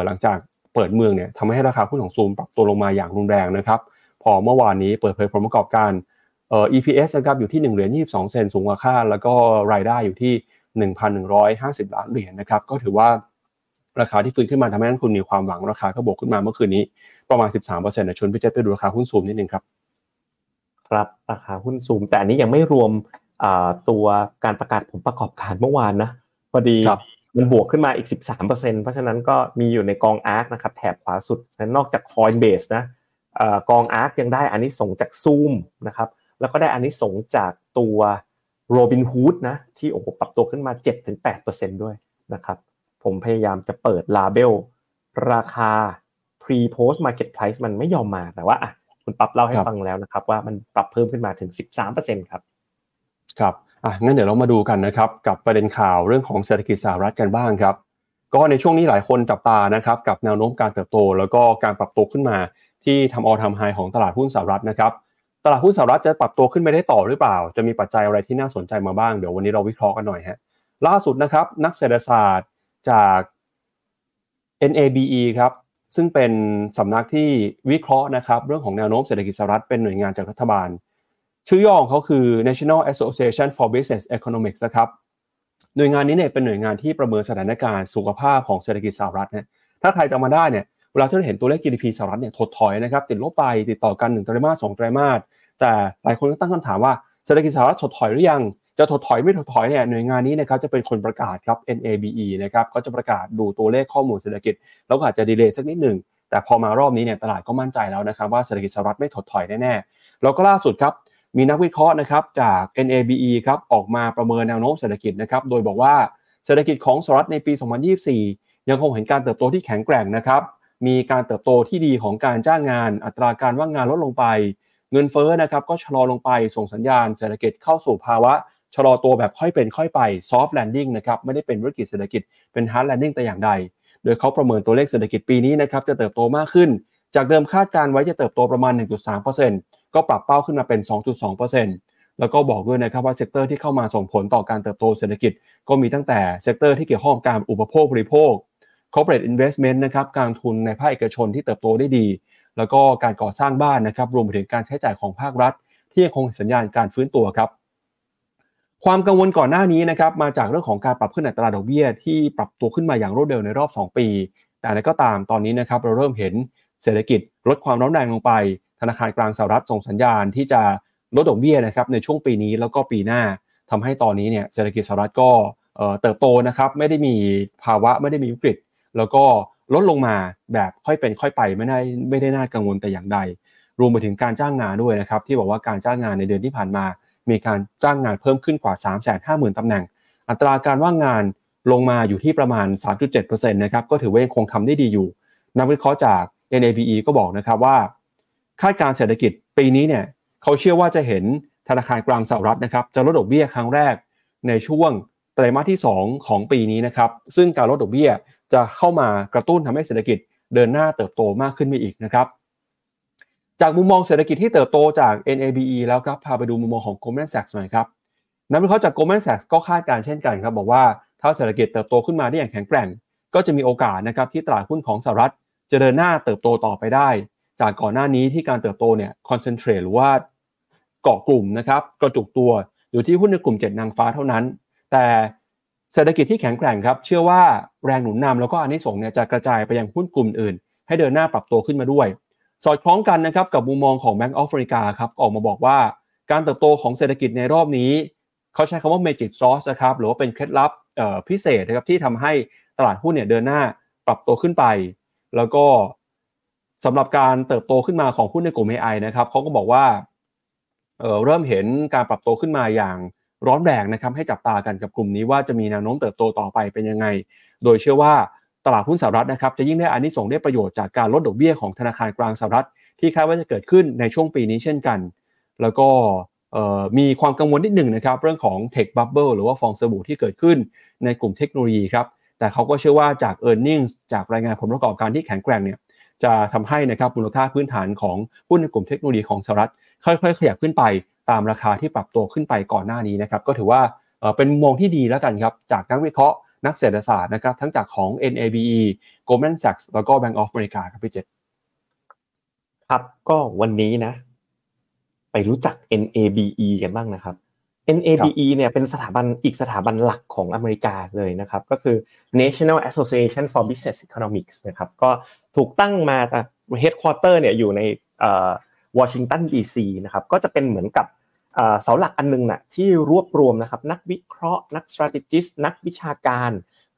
หลังจากเปิดเมืองเนี่ยทำให้ราคาหุ้นของซูมปรับตัวลงมาอย่างรุนแรงนะครับพอเมื่อวานนี้เปิดเผยผลประกอบการเอ่อ EPS นะครับอยู่ที่1เหรียญ22 เซนสูงกว่าคาดแล้วก็รายได้อยู่ที่ 1,150 ล้านเหรียญนะครับก็ถือว่าราคาที่ฟื้นขึ้นมาทำให้นักทุนมีความหวังราคาก็บวกขึ้นมาเมื่อคืนนี้ประมาณ 13%นะชวนพี่เจษไปดูราคาหุ้นซูมนิดนึงครับครับราคาหุ้นซูม แต่อันนี้ยังไม่รวมตัวการประกาศผลประกอบการเมื่อวานนะพอดีมันบวกขึ้นมาอีก 13%เพราะฉะนั้นก็มีอยู่ในกองอาร์คนะครับแถบขวาสุดนอกจาก Coinbase นะกองอาร์คยังได้อันนี้ส่งจากซูมนะครับแล้วก็ได้อันนี้ส่งจากตัว Robinhood นะที่โอ้โหปรับตัวขึ้นมา 7-8%ด้วยนะครับผมพยายามจะเปิดลาเบลราคา pre post market price มันไม่ยอมมาแต่ว่าอะคุณปั๊บเล่าให้ฟังแล้วนะครับ ว่ามันปรับเพิ่มขึ้นมาถึง 13%ครับครับอะงั้นเดี๋ยวเรามาดูกันนะครับกับประเด็นข่าวเรื่องของเศรษฐกิจสหรัฐกันบ้างครับ ก็ในช่วงนี้หลายคนจับตานะครับกับแนวโน้มการเติบโต แล้วก็การปรับตัวขึ้นมาที่ทำออทำไฮของตลาดหุ้นสหรัฐนะครับ ตลาดหุ้นสหรัฐจะปรับตัวขึ้นไปได้ต่อหรือเปล่า จะมีปัจจัยอะไรที่น่าสนใจมาบ้าง เดี๋ยววันนี้เราวิเคราะห์กันหน่อยฮะ ล่าสุดนะครับ นักเศรษฐศาสตร์จาก NABE ครับ ซึ่งเป็นสำนักที่วิเคราะห์นะครับ เรื่องของแนวโน้มเศรษฐกิจสหรัฐเป็นหน่วยงานจากรัฐบาล ชื่อย่อของเขาคือ National Association for Business Economics นะครับ หน่วยงานนี้เนี่ยเป็นหน่วยงานที่ประเมินสถานการณ์สุขภาพของเศรษฐกิจสหรัฐนะถ้าใครจำมาได้เนี่ย เวลาที่เราเห็นตัวเลข GDP สหรัฐเนี่ยถดถอยนะครับติดลบไปติดต่อกัน1ไตรมาส2ไตรมาสแต่หลายคนก็ตั้งคำถามว่าเศรษฐกิจสหรัฐถดถอยหรือยังจะถดถอยไม่ถดถอยเนี่ยหน่วยงานนี้นะครับจะเป็นคนประกาศครับ NABE นะครับเขาจะประกาศดูตัวเลขข้อมูลเศรษฐกิจ แล้วก็อาจจะดีเลย์สักนิดหนึ่งแต่พอมารอบนี้เนี่ยตลาดก็มั่นใจแล้วนะครับว่าเศรษฐกิจสหรัฐไม่ถดถอยแน่ๆแล้วก็ล่าสุดครับมีนักวิเคราะห์นะครับจาก NABE ครับออกมาประเมินแนวโน้มเศรษฐกิจนะครับโดยบอกว่าเศรษฐกิจของสหรัฐในปี 2024 ยังคงเห็นการเติบโตที่แข็งแกร่งนะครับ มีการเติบโตที่ดีของการจ้างงาน อัตราการว่างงานลดลงไป เงินเฟ้อนะครับก็ชะลอลงไปส่งสัญญาณเศรษฐกิจเข้าสู่ภาวะชะลอตัวแบบค่อยเป็นค่อยไป soft landing นะครับไม่ได้เป็นวิกฤตเศรษฐกิจเป็น hard landing แต่อย่างใด โดยเขาประเมินตัวเลขเศรษฐกิจปีนี้นะครับจะเติบโตมากขึ้น จากเดิมคาดการไว้จะเติบโตประมาณ 1.3%ก็ปรับเป้าขึ้นมาเป็น 2.2%แล้วก็บอกด้วยนะครับว่า sector ที่เข้ามาส่งผลต่อการเติบโตเศรษฐกิจ ก็มีตั้งแต่ sector ที่เกี่ยวข้องกับการอุปโภคบริโภค corporate investment นะครับการทุนในภาคเอกชนที่เติบโตได้ดี แล้วก็การก่อสร้างบ้านนะครับรวมไปถึงการใช้จ่ายของภาครัฐ ที่ยังคงสัญญาณการฟื้นตัวครับ ความกังวลก่อนหน้านี้นะครับมาจากเรื่องของการปรับขึ้นอัตราดอกเบี้ย ที่ปรับตัวขึ้นมาอย่างรวดเร็วในรอบ 2 ปี แต่ก็ตามตอนนี้นะครับเราเริ่มเห็นเศรษฐกิจลดความร้อนแรงลงไป ธนาคารกลางสหรัฐส่งสัญญาณที่จะลดดอกเบี้ยนะครับในช่วงปีนี้แล้วก็ปีหน้าทำให้ตอนนี้เนี่ยเศรษฐกิจสหรัฐก็เติบโตนะครับไม่ได้มีภาวะไม่ได้มีวิกฤต แล้วก็ลดลงมาแบบค่อยเป็นค่อยไปไม่ได้ไม่ได้น่ากังวลแต่อย่างใด รวมไปถึงการจ้างงานด้วยนะครับ ที่บอกว่าการจ้างงานในเดือนที่ผ่านมา มีการจ้างงานเพิ่มขึ้นกว่า 3 5 0 0 0 0ตำแหน่ง อัตราการว่างงานลงมาอยู่ที่ประมาณ 3.7%นะครับก็ถือว่ายังคงทำได้ดีอยู่ นักวิเคราะห์จาก NABE ก็บอกนะครับว่า คาดการเศรษฐกิจปีนี้เนี่ยเขาเชื่อว่าจะเห็นธนาคารกลางสหรัฐนะครับจะลดดอกเบี้ยครั้งแรกในช่วงไตรมาสที่ 2 ของปีนี้นะครับซึ่งการลดดอกเบี้ย จะเข้ามากระตุ้นทำให้เศรษฐกิจเดินหน้าเติบโตมากขึ้นไปอีกนะครับ จากมุมมองเศรษฐกิจที่เติบโตจาก NABE แล้วครับพาไปดูมุมมองของ Goldman Sachs หน่อยครับนักวิเคราะห์จาก Goldman Sachs ก็คาดการเช่นกันครับบอกว่าถ้าเศรษฐกิจเติบโตขึ้นมาได้อย่างแข็งแกร่ง ก็จะมีโอกาสนะครับที่ตลาดหุ้นของสหรัฐจะเดินหน้าเติบโตต่อไปได้ จากก่อนหน้านี้ที่การเติบโตเนี่ยคอนเซนเทรตหรือว่าเกาะกลุ่มนะครับกระจุกตัวอยู่ที่หุ้นในกลุ่ม 7 นางฟ้าเท่านั้น แต่ เศรษฐกิจที่แข็งแกร่งครับ เชื่อว่าแรงหนุนนำแล้วก็อันนี้ส่งเนี่ยจะกระจายไปยังหุ้นกลุ่มอื่น ให้เดินหน้าปรับตัวขึ้นมาด้วย สอดคล้องกันนะครับกับมุมมองของ Bank of America ครับออกมาบอกว่า การเติบโตของเศรษฐกิจในรอบนี้ เขาใช้คำว่า magic sauce นะครับหรือว่าเป็นเคล็ดลับพิเศษนะครับที่ทำให้ตลาดหุ้นเนี่ยเดินหน้าปรับตัวขึ้นไป แล้วก็สำหรับการเติบโตขึ้นมาของหุ้นในกลุ่ม AI นะครับเขาก็บอกว่าเเริ่มเห็นการปรับตัวขึ้นมาอย่าง ร้อนแรงนะครับให้จับตากันกับกลุ่มนี้ว่าจะมีแนวโน้มเติบโตต่อไปเป็นยังไง โดยเชื่อว่าตลาดหุ้นสหรัฐนะครับจะยิ่งได้อานิสงส์ได้ประโยชน์จากการลดดอกเบี้ยของธนาคารกลางสหรัฐ ที่คาดว่าจะเกิดขึ้นในช่วงปีนี้เช่นกัน แล้วก็มีความกังวลนิดหนึ่งนะครับเรื่องของ Tech Bubble หรือว่าฟองสบู่ที่เกิดขึ้นในกลุ่มเทคโนโลยีครับแต่เขาก็เชื่อว่าจาก e a r n i n g ็จากรายงานผลประกอบการที่แข็งแกร่งเนี่ยจะทำให้นะครับมูลค่าพื้นฐานของหุ้นในกลุ่มเทคโนโลยีของสหรัฐค่อยๆ ขยับขึ้นไป ตามราคาที่ปรับตัวขึ้นไปก่อนหน้านี้นะครับก็ถือว่าเป็นมุมมองที่ดีแล้วกันครับจากนักวิเคราะห์นักเศรษฐศาสตร์นะครับทั้งจากของ NABE Goldman Sachs แล้วก็ Bank of America ครับพี่เจษครับก็วันนี้นะ ไปรู้จัก NABE กันบ้างนะครับ NABE เนี่ยเป็นสถาบันอีกสถาบันหลักของอเมริกาเลยนะครับ ก็คือ National Association for Business Economics นะครับก็ถูกตั้งมาแต่ headquarter เนี่ยอยู่ในวอชิงตันดีซีนะครับก็จะเป็นเหมือนกับ เสาหลักอันนึงนะ่ะที่รวบรวมนะครับนักวิเคราะห์ นัก strategist นักวิชาการ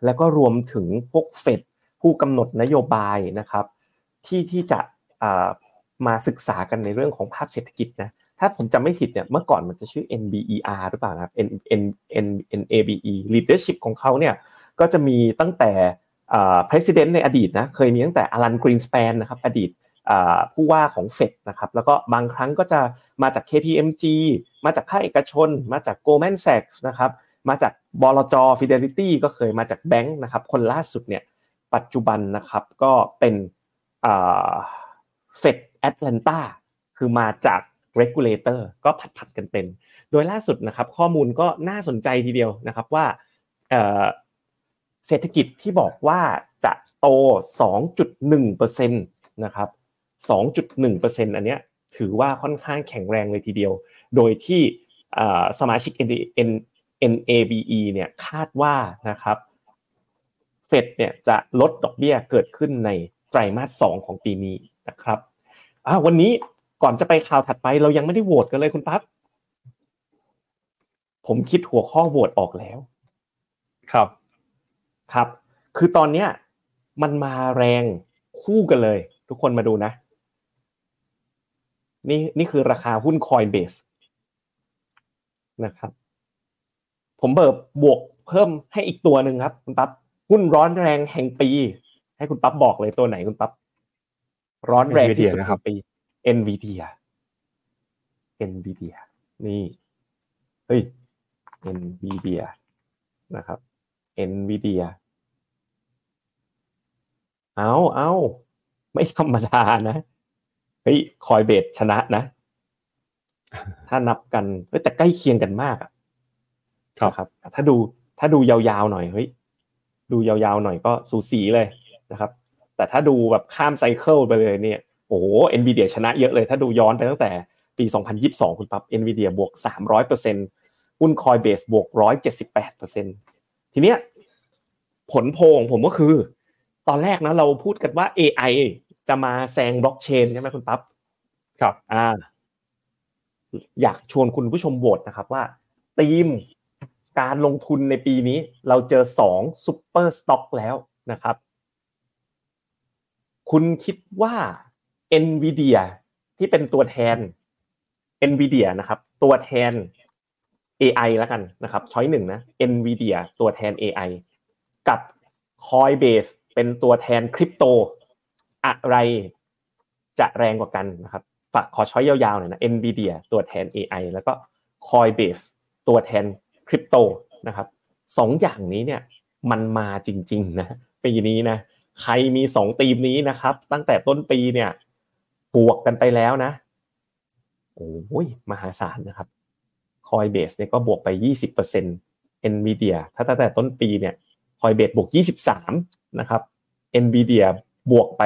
แล้วก็รวมถึงพวกเฟดผู้กำหนดนโยบายนะครับ ที่ที่จะมาศึกษากันในเรื่องของภาพเศรษฐกิจนะถ้าผมจำไม่ผิดเนี่ยเมื่อก่อนมันจะชื่อ NBER หรือเปล่านะ N N N NABE leadership ของเขาเนี่ยก็จะมีตั้งแต่ president ในอดีตนะเคยมีตั้งแต่อลันกรีนส p ปนนะครับอดีต ผู้ว่าของเฟดนะครับแล้วก็บางครั้งก็จะมาจาก KPMG มาจากภาคเอกชน มาจาก Goldman Sachs นะครับมาจากบลจ Fidelity ก็เคยมาจากแบงค์นะครับคนล่าสุดเนี่ยปัจจุบันนะครับก็เป็นเฟดแอตแลนตาคือมาจาก regulator ก็ผัดๆกันเป็น โดยล่าสุดนะครับข้อมูลก็น่าสนใจทีเดียวนะครับว่าเเศรษฐกิจที่บอกว่าจะโต 2.1%นะครับ 2.1%อันเนี้ยถือว่าค่อนข้างแข็งแรงเลยทีเดียว โดยที่สมาชิก NABE เนี่ยคาดว่านะครับเฟดเนี่ยจะลดดอกเบี้ยเกิดขึ้นในไตรมาส 2 ของปีนี้นะครับวันนี้ก่อนจะไปข่าวถัดไปเรายังไม่ได้โหวตกันเลยคุณปั๊บผมคิดหัวข้อโหวตออกแล้ว ครับ ครับ คือตอนเนี้ยมันมาแรงคู่กันเลย ทุกคนมาดูนะ นี่นี่คือราคาหุ้น Coinbase นะครับ ผมเบิบบวกเพิ่มให้อีกตัวหนึ่งครับ คุณปั๊บหุ้นร้อนแรงแห่งปี ให้คุณปั๊บบอกเลยตัวไหนคุณปั๊บร้อนแรงที่สุดแห่งปี NVIDIA NVIDIA นี่เฮ้ย NVIDIA นะครับ NVIDIA เอาเอาไม่ธรรมดานะ เฮ้ยคอยเบสชนะนะ ถ้านับกันแต่ใกล้เคียงกันมากอะครับ ถ้าดูถ้าดูยาวๆหน่อยเฮ้ยดูยาวๆหน่อยก็สูสีเลยนะครับ แต่ถ้าดูแบบข้ามไซเคิลไปเลยเนี่ยโอ้โห NVIDIA ชนะเยอะเลย ถ้าดูย้อนไปตั้งแต่ปี 2022 คุณปั๊บ NVIDIA บวก 300%หุ้น Coinbase บวก 178%ทีเนี้ยผลโพลของผมก็คือ ตอนแรกนะเราพูดกันว่า AI จะมาแซงบล็อกเชนใช่ไหมคุณปั๊บครับอ่าอยากชวนคุณผู้ชมโหวตนะครับว่าธีมการลงทุนในปีนี้ เราเจอสอง super stock แล้วนะครับ คุณคิดว่า NVIDIA ที่เป็นตัวแทน NVIDIA นะครับ ตัวแทน AI แล้วกันนะครับช้อยหนึ่งนะ NVIDIA ตัวแทน AI กับ Coinbase เป็นตัวแทนคริปโต อะไรจะแรงกว่ากันนะครับฝากขอช้อยยาวๆหน่อยนะ NVIDIA ตัวแทน AI แล้วก็ Coinbase ตัวแทนคริปโตนะครับสองอย่างนี้เนี่ยมันมาจริงๆนะปีนี้นะใครมีสองธีมนี้นะครับ ตั้งแต่ต้นปีเนี่ยบวกกันไปแล้วนะโอ้ยมหาศาลนะครับ Coinbase เนี่ยก็บวกไป 20% Nvidia ถ้าตั้งแต่ต้นปีเนี่ย Coinbase บวก 23 นะครับ Nvidia บวกไป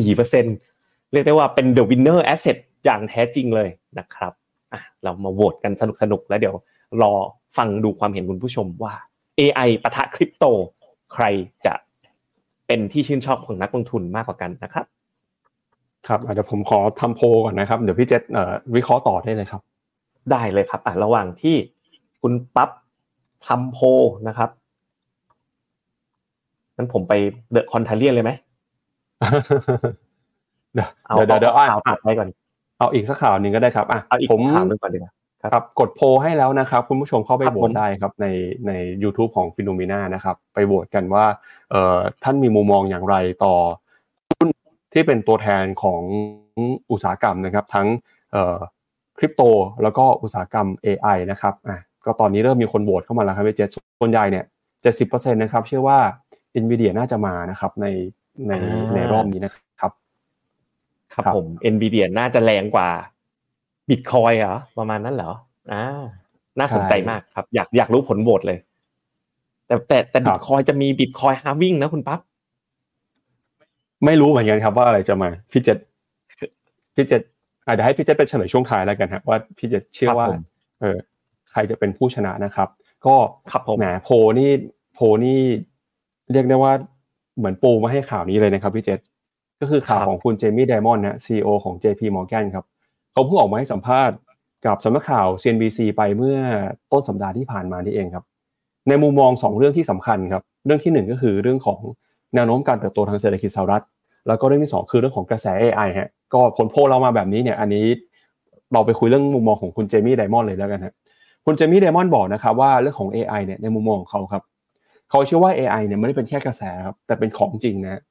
64%เรียกได้ว่าเป็น the winner asset อย่างแท้จริงเลยนะครับอะเรามาโหวตกันสนุกๆแล้วเดี๋ยวรอฟังดูความเห็นคุณผู้ชมว่า AI ปะทะคริปโต ใครจะเป็นที่ชื่นชอบของนักลงทุนมากกว่ากันนะครับครับเดี๋ยวผมขอทำโพก่อนนะครับ เดี๋ยวพี่เจษวิเคราะห์ต่อได้เลยครับ ได้เลยครับอะระหว่างที่คุณปั๊บทำโพนะครับนั้นผมไปเดอะคอนเทเลียนเลยไหม เดี๋ยวเอาเดี๋ยวเดี๋ยวข่าวตัดไปก่อนเอาอีกสักข่าวหนึ่งก็ได้ครับอะเอาอีกผมข่าวหนึงก่อนดีกว่าครับกดโพลให้แล้วนะครับ คุณผู้ชมเข้าไปครับโหวผตมได้ครับในใน YouTube ของฟิโนเมนานะครับ ไปโหวตกันว่าเอ่อท่านมีมุมมองอย่างไรต่อหุ้นที่เป็นตัวแทนของอุตสาหกรรมนะครับ ทั้งเอ่อคริปโตแล้วก็อุตสาหกรรม AI นะครับอะก็ตอนนี้เริ่มมีคนโหวตเข้ามาแล้วครับพี่เจษส่วนใหญ่เนี่ย70%นะครับเชื่อว่า NVIDIA น่าจะมานะครับใน ในอ่าในรอบนี้นะครับ ครับครับผม NVIDIA น่าจะแรงกว่า Bitcoin เหรอประมาณนั้นเหรออ่าน่าสนใจมากครับ อยากอยากรู้ผลโหวตเลย แต่แต่แต่ Bitcoin จะมี Bitcoin halving นะคุณปั๊บไม่รู้เหมือนกันครับว่าอะไรจะมาพี่เจษพี่เจษอาจจะเดี๋ยวให้พี่เจษเป็นเฉลยช่วงท้ายแล้วกันครับว่าพี่เจษเชื่อว่าครับผมเออใครจะเป็นผู้ชนะนะครับ ก็ครับผมแหมโพลนี่โพลนี่เรียกได้ว่า เหมือนปูมาให้ข่าวนี้เลยนะครับพี่เจษก็คือข่าวของคุณเจมี่ไดมอนด์นะซีอของ JP Morgan ครับเขาเพิ่งออกมาให้สัมภาษณ์กับสำนักข่าว CNBC ไปเมื่อต้นสัปดาห์ที่ผ่านมานี่เองครับ ในมุมมองสองเรื่องที่สำคัญครับ เรื่องที่หนึ่งก็คือเรื่องของแนวโน้มการเติบโตทางเศรษฐกิจสหรัฐ แล้วก็เรื่องที่สองคือเรื่องของกระแส AI ฮะก็ผลโพลเรามาแบบนี้เนี่ยอันนี้เราไปคุยเรื่องมุมมองของคุณเจมี่ไดมอนด์เลยแล้วกันฮะคุณเจมี่ไดมอนด์บอกนะครับว่าเรื่องของ AI เนี่ยในมุมมองของเขาครับ เขาเชื่อว่า AI เนี่ยไม่ได้เป็นแค่กระแสครับแต่เป็นของจริงนะ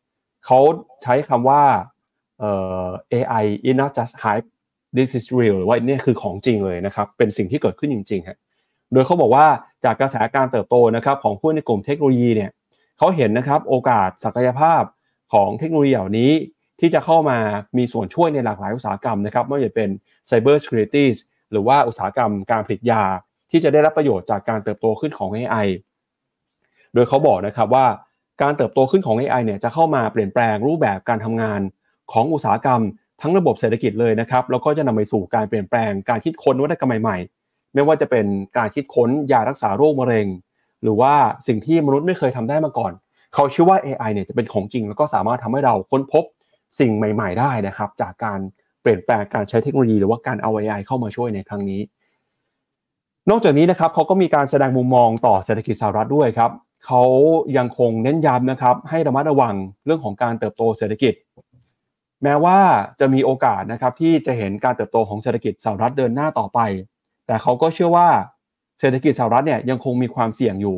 เขาใช้คำว่าเอ่อ AI is not just hype this is real หรือว่านี่คือของจริงเลยนะครับ เป็นสิ่งที่เกิดขึ้นจริงๆฮะโดยเขาบอกว่าจากกระแสการเติบโตนะครับของผู้ในกลุ่มเทคโนโลยีเนี่ยเขาเห็นนะครับโอกาสศักยภาพของเทคโนโลยีเหล่านี้ที่จะเข้ามามีส่วนช่วยในหลากหลายอุตสาหกรรมนะครับไม่ว่าจะเป็น Cyber Security หรือว่าอุตสาหกรรมการผลิตยา ที่จะได้รับประโยชน์จากการเติบโตขึ้นของ AI โดยเขาบอกนะครับว่าการเติบโตขึ้นของ AI เนี่ยจะเข้ามาเปลี่ยนแปลงรูปแบบการทำงานของอุตสาหกรรม ทั้งระบบเศรษฐกิจเลยนะครับแล้วก็จะนำไปสู่การเปลี่ยนแปลงการคิดค้นนวัตกรรมใหม่ๆ ไม่ว่าจะเป็นการคิดค้นยารักษาโรคมะเร็ง หรือว่าสิ่งที่มนุษย์ไม่เคยทำได้มาก่อน เขาเชื่อว่า AI เนี่ยจะเป็นของจริง แล้วก็สามารถทำให้เราค้นพบสิ่งใหม่ ๆ ได้นะครับ จากการเปลี่ยนแปลงการใช้เทคโนโลยีหรือว่าการเอา AI เข้ามาช่วยในครั้งนี้ นอกจากนี้นะครับเขาก็มีการแสดงมุมมองต่อเศรษฐกิจสหรัฐด้วยครับ เขายังคงเน้นย้ำนะครับให้ระมัดระวังเรื่องของการเติบโตเศรษฐกิจ แม้ว่าจะมีโอกาสนะครับที่จะเห็นการเติบโตของเศรษฐกิจสหรัฐเดินหน้าต่อไป แต่เขาก็เชื่อว่าเศรษฐกิจสหรัฐเนี่ยยังคงมีความเสี่ยงอยู่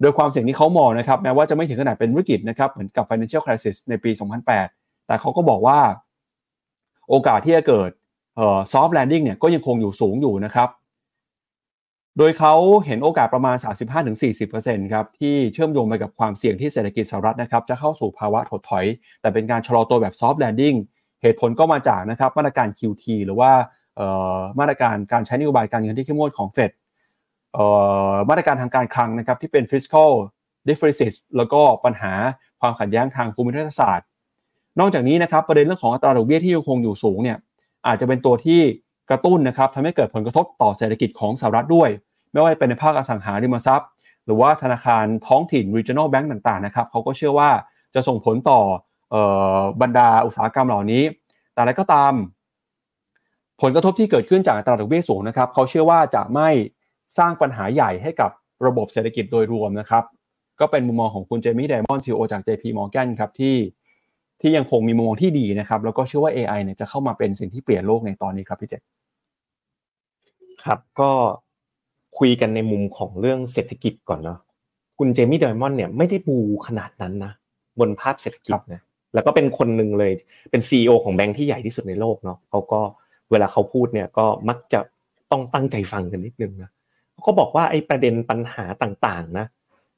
โดยความเสี่ยงที่เขามองนะครับแม้ว่าจะไม่ถึงขนาดเป็นวิกฤตนะครับเหมือนกับ financial crisis ในปี 2008 แต่เขาก็บอกว่า โอกาสที่จะเกิด soft landing เนี่ยก็ยังคงอยู่สูงอยู่นะครับ โดยเขาเห็นโอกาสประมาณ 35-40%ครับที่เชื่อมโยงไปกับความเสี่ยงที่เศรษฐกิจสหรัฐนะครับจะเข้าสู่ภาวะถดถอย แต่เป็นการชะลอตัวแบบ soft landing เหตุผลก็มาจากนะครับมาตรการ QT หรือว่ามาตรการการใช้นโยบายการเงินที่เข้มงวดของเฟดมาตรการทางการคลังนะครับที่เป็น fiscal deficit แล้วก็ปัญหาความขัดแย้งทางภูมิรัฐศาสตร์ นอกจากนี้นะครับประเด็นเรื่องของอัตราดอกเบี้ยที่ยังคงอยู่สูงเนี่ยอาจจะเป็นตัวที่กระตุ้นนะครับทำให้เกิดผลกระทบต่อเศรษฐกิจของสหรัฐด้วย ไม่ว่าเป็นในภาคอสังหาริมทรัพย์ หรือว่าธนาคารท้องถิ่น regional bank ต่างๆนะครับเขาก็เชื่อว่าจะส่งผลต่อบรรดาอุตสาหกรรมเหล่านี้ แต่อะไรก็ตาม ผลกระทบที่เกิดขึ้นจากตลาดดอกเบี้ยสูงนะครับเขาเชื่อว่าจะไม่สร้างปัญหาใหญ่ให้กับระบบเศรษฐกิจโดยรวมนะครับ ก็เป็นมุมมองของคุณเจมี่ไดมอนด์ซีอจาก JP Morgan ครับที่ที่ยังคงมีมุมมองที่ดีนะครับ แล้วก็เชื่อว่า AI เนี่ยจะเข้ามาเป็นสิ่งที่เปลี่ยนโลกในตอนนี้ครับพี่เจครับก็ คุยกันในมุมของเรื่องเศรษฐกิจก่อนเนาะคุณเจมี่ไดมอนด์เนี่ยไม่ได้บูขนาดนั้นนะบนภาพเศรษฐกิจนะแล้วก็เป็นคนหนึ่งเลยเป็นซีอของแบงค์ที่ใหญ่ที่สุดในโลกเนาะเขาก็เวลาเขาพูดเนี่ยก็มักจะต้องตั้งใจฟังกันนิดนึงนะเขาก็บอกว่าไอ้ประเด็นปัญหาต่างๆนะ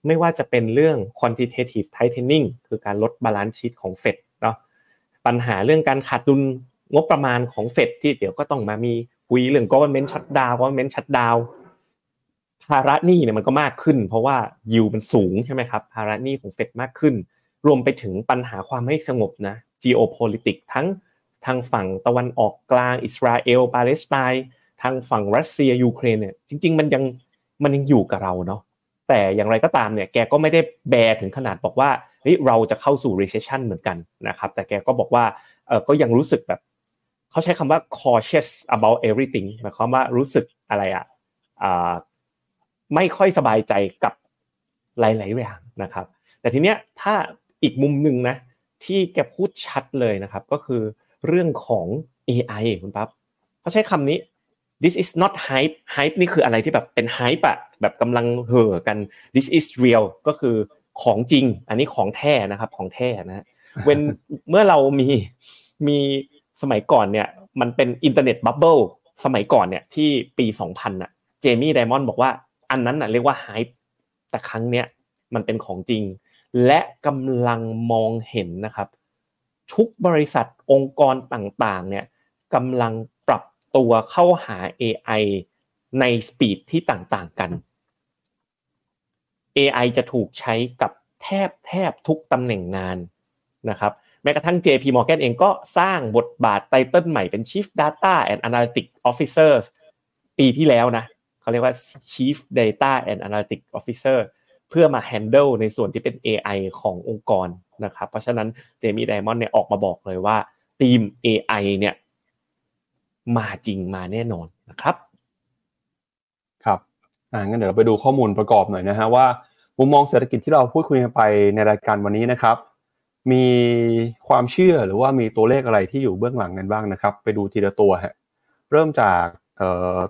ไม่ว่าจะเป็นเรื่อง quantitative tightening คือการลด balance sheet ของเฟดเนาะปัญหาเรื่องการขาดดุลงบประมาณของเฟดที่เดี๋ยวก็ต้องมามีคุยเรื่อง government shutdown government shutdown ภาระหนี้เนี่ยมันก็มากขึ้น เพราะว่ายิวมันสูงใช่ไหมครับภาระหนี้ของเฟดมากขึ้น รวมไปถึงปัญหาความไม่สงบนะ geopolitics ทั้งทางฝั่งตะวันออกกลางอิสราเอลปาเลสไตน์ทางฝั่งรัสเซียยูเครนเนี่ยจริง ๆ มันยังมันยังอยู่กับเราเนาะแต่อย่างไรก็ตามเนี่ยแกก็ไม่ได้แบถึงขนาดบอกว่าเฮ้ยเราจะเข้าสู่ recession เหมือนกันนะครับแต่แกก็บอกว่าเออก็ยังรู้สึกแบบเขาใช้คำว่า cautious about everything หมายความว่ารู้สึกอะไรอะอ่า ไม่ค่อยสบายใจกับหลายๆอย่างนะครับ แต่ทีเนี้ยถ้าอีกมุมหนึ่งนะที่แกพูดชัดเลยนะครับ ก็คือเรื่องของ AI คุณปั๊บเขาใช้คำนี้ this is not hype hype นี่คืออะไรที่แบบเป็น hype อะแบบกำลังเห่อกัน this is real ก็คือของจริง อันนี้ของแท้นะครับของแท้นะเว้นเมื่อเรามีมีสมัยก่อนเนี่ยมันเป็นอินเทอร์เน็ตบับเบิลสมัยก่อนเนี่ยที่ปี 2000อะเจมี่ไดมอนด์บอกว่า อันนั้นน่ะเรียกว่าไฮป์แต่ครั้งเนี้ยมันเป็นของจริง และกำลังมองเห็นนะครับ ทุกบริษัทองค์กรต่างๆเนี่ยกำลังปรับตัวเข้าหา AI ในสปีดที่ต่างๆกัน AI จะถูกใช้กับแทบแทบทุกตำแหน่งงานนะครับแม้กระทั่ง JP Morgan เองก็สร้างบทบาทไตเติ้ลใหม่เป็น Chief Data and Analytics Officer ปีที่แล้วนะ เขาเรียกว่า Chief Data and Analytics Officer เพื่อมา handle ในส่วนที่เป็น AI ขององค์กรนะครับ เพราะฉะนั้นเจมี่ไดมอนด์เนี่ยออกมาบอกเลยว่าทีม AI เนี่ยมาจริงมาแน่นอนนะครับ ครับอ่างั้นเดี๋ยวเราไปดูข้อมูลประกอบหน่อยนะฮะว่ามุมมองเศรษฐกิจที่เราพูดคุยกันไปในรายการวันนี้นะครับ มีความเชื่อหรือว่ามีตัวเลขอะไรที่อยู่เบื้องหลังกันบ้างนะครับ ไปดูทีละตัวฮะเริ่มจาก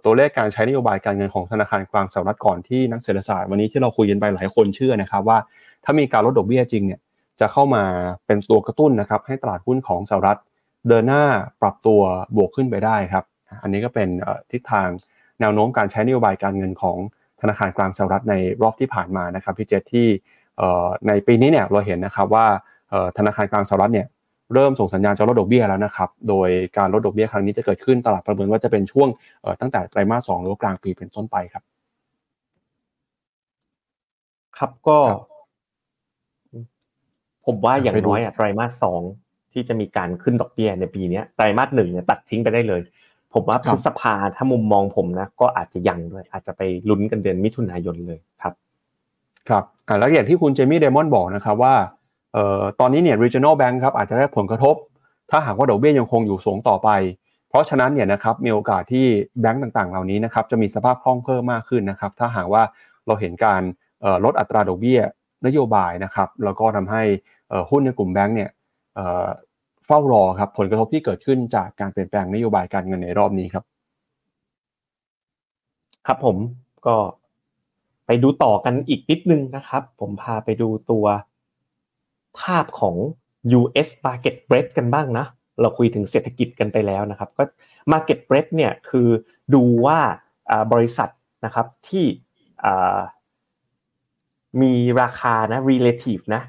ตัวเลขการใช้นโยบายการเงินของธนาคารกลางสหรัฐก่อนที่นักเศรษฐศาสตร์วันนี้ที่เราคุยกันไปหลายคนเชื่อนะครับว่า ถ้ามีการลดดอกเบี้ยจริงเนี่ยจะเข้ามาเป็นตัวกระตุ้นนะครับให้ตลาดหุ้นของสหรัฐเดินหน้าปรับตัวบวกขึ้นไปได้ครับ อันนี้ก็เป็นทิศทางแนวโน้มการใช้นโยบายการเงินของธนาคารกลางสหรัฐในรอบที่ผ่านมานะครับพี่เจษที่ในปีนี้เนี่ยเราเห็นนะครับว่าธนาคารกลางสหรัฐเนี่ย เริ่มส่งสัญญาณจะลดดอกเบี้ยแล้วนะครับ โดยการลดดอกเบี้ยครั้งนี้จะเกิดขึ้นตลาดประเมินว่าจะเป็นช่วงตั้งแต่ไตรมาสสองหรือกลางปีเป็นต้นไปครับ ครับก็ ผมว่าอย่างน้อยอะไตรมาสสองที่จะมีการขึ้นดอกเบี้ยในปีนี้ไตรมาสหนึ่งเนี่ยตัดทิ้งไปได้เลย ผมว่าพฤษภาถ้ามุมมองผมนะ ก็อาจจะยังด้วย อาจจะไปลุ้นกันเดือนมิถุนายนเลยครับ ครับอ่าแล้วอย่างที่คุณเจมี่เดมอนบอกนะครับว่า เอ่อตอนนี้เนี่ย regional bank ครับอาจจะได้ผลกระทบ ถ้าหากว่าดอกเบี้ยยังคงอยู่สูงต่อไป เพราะฉะนั้นเนี่ยนะครับมีโอกาสที่แบงก์ต่างๆ เหล่านี้นะครับจะมีสภาพคล่องเพิ่มมากขึ้นนะครับถ้าหากว่าเราเห็นการลดอัตราดอกเบี้ยนโยบายนะครับแล้วก็ทำให้หุ้นในกลุ่มแบงก์เนี่ยเฝ้ารอครับผลกระทบที่เกิดขึ้นจากการเปลี่ยนแปลงนโยบายการเงินในรอบนี้ครับ ครับผมก็ไปดูต่อกันอีกนิดนึงนะครับ ผมพาไปดูตัว ภาพของ US Market Breadth กันบ้างนะ เราคุยถึงเศรษฐกิจกันไปแล้วนะครับ ก็ Market Breadth เนี่ยคือดูว่าบริษัทนะครับที่มีราคานะ relative นะ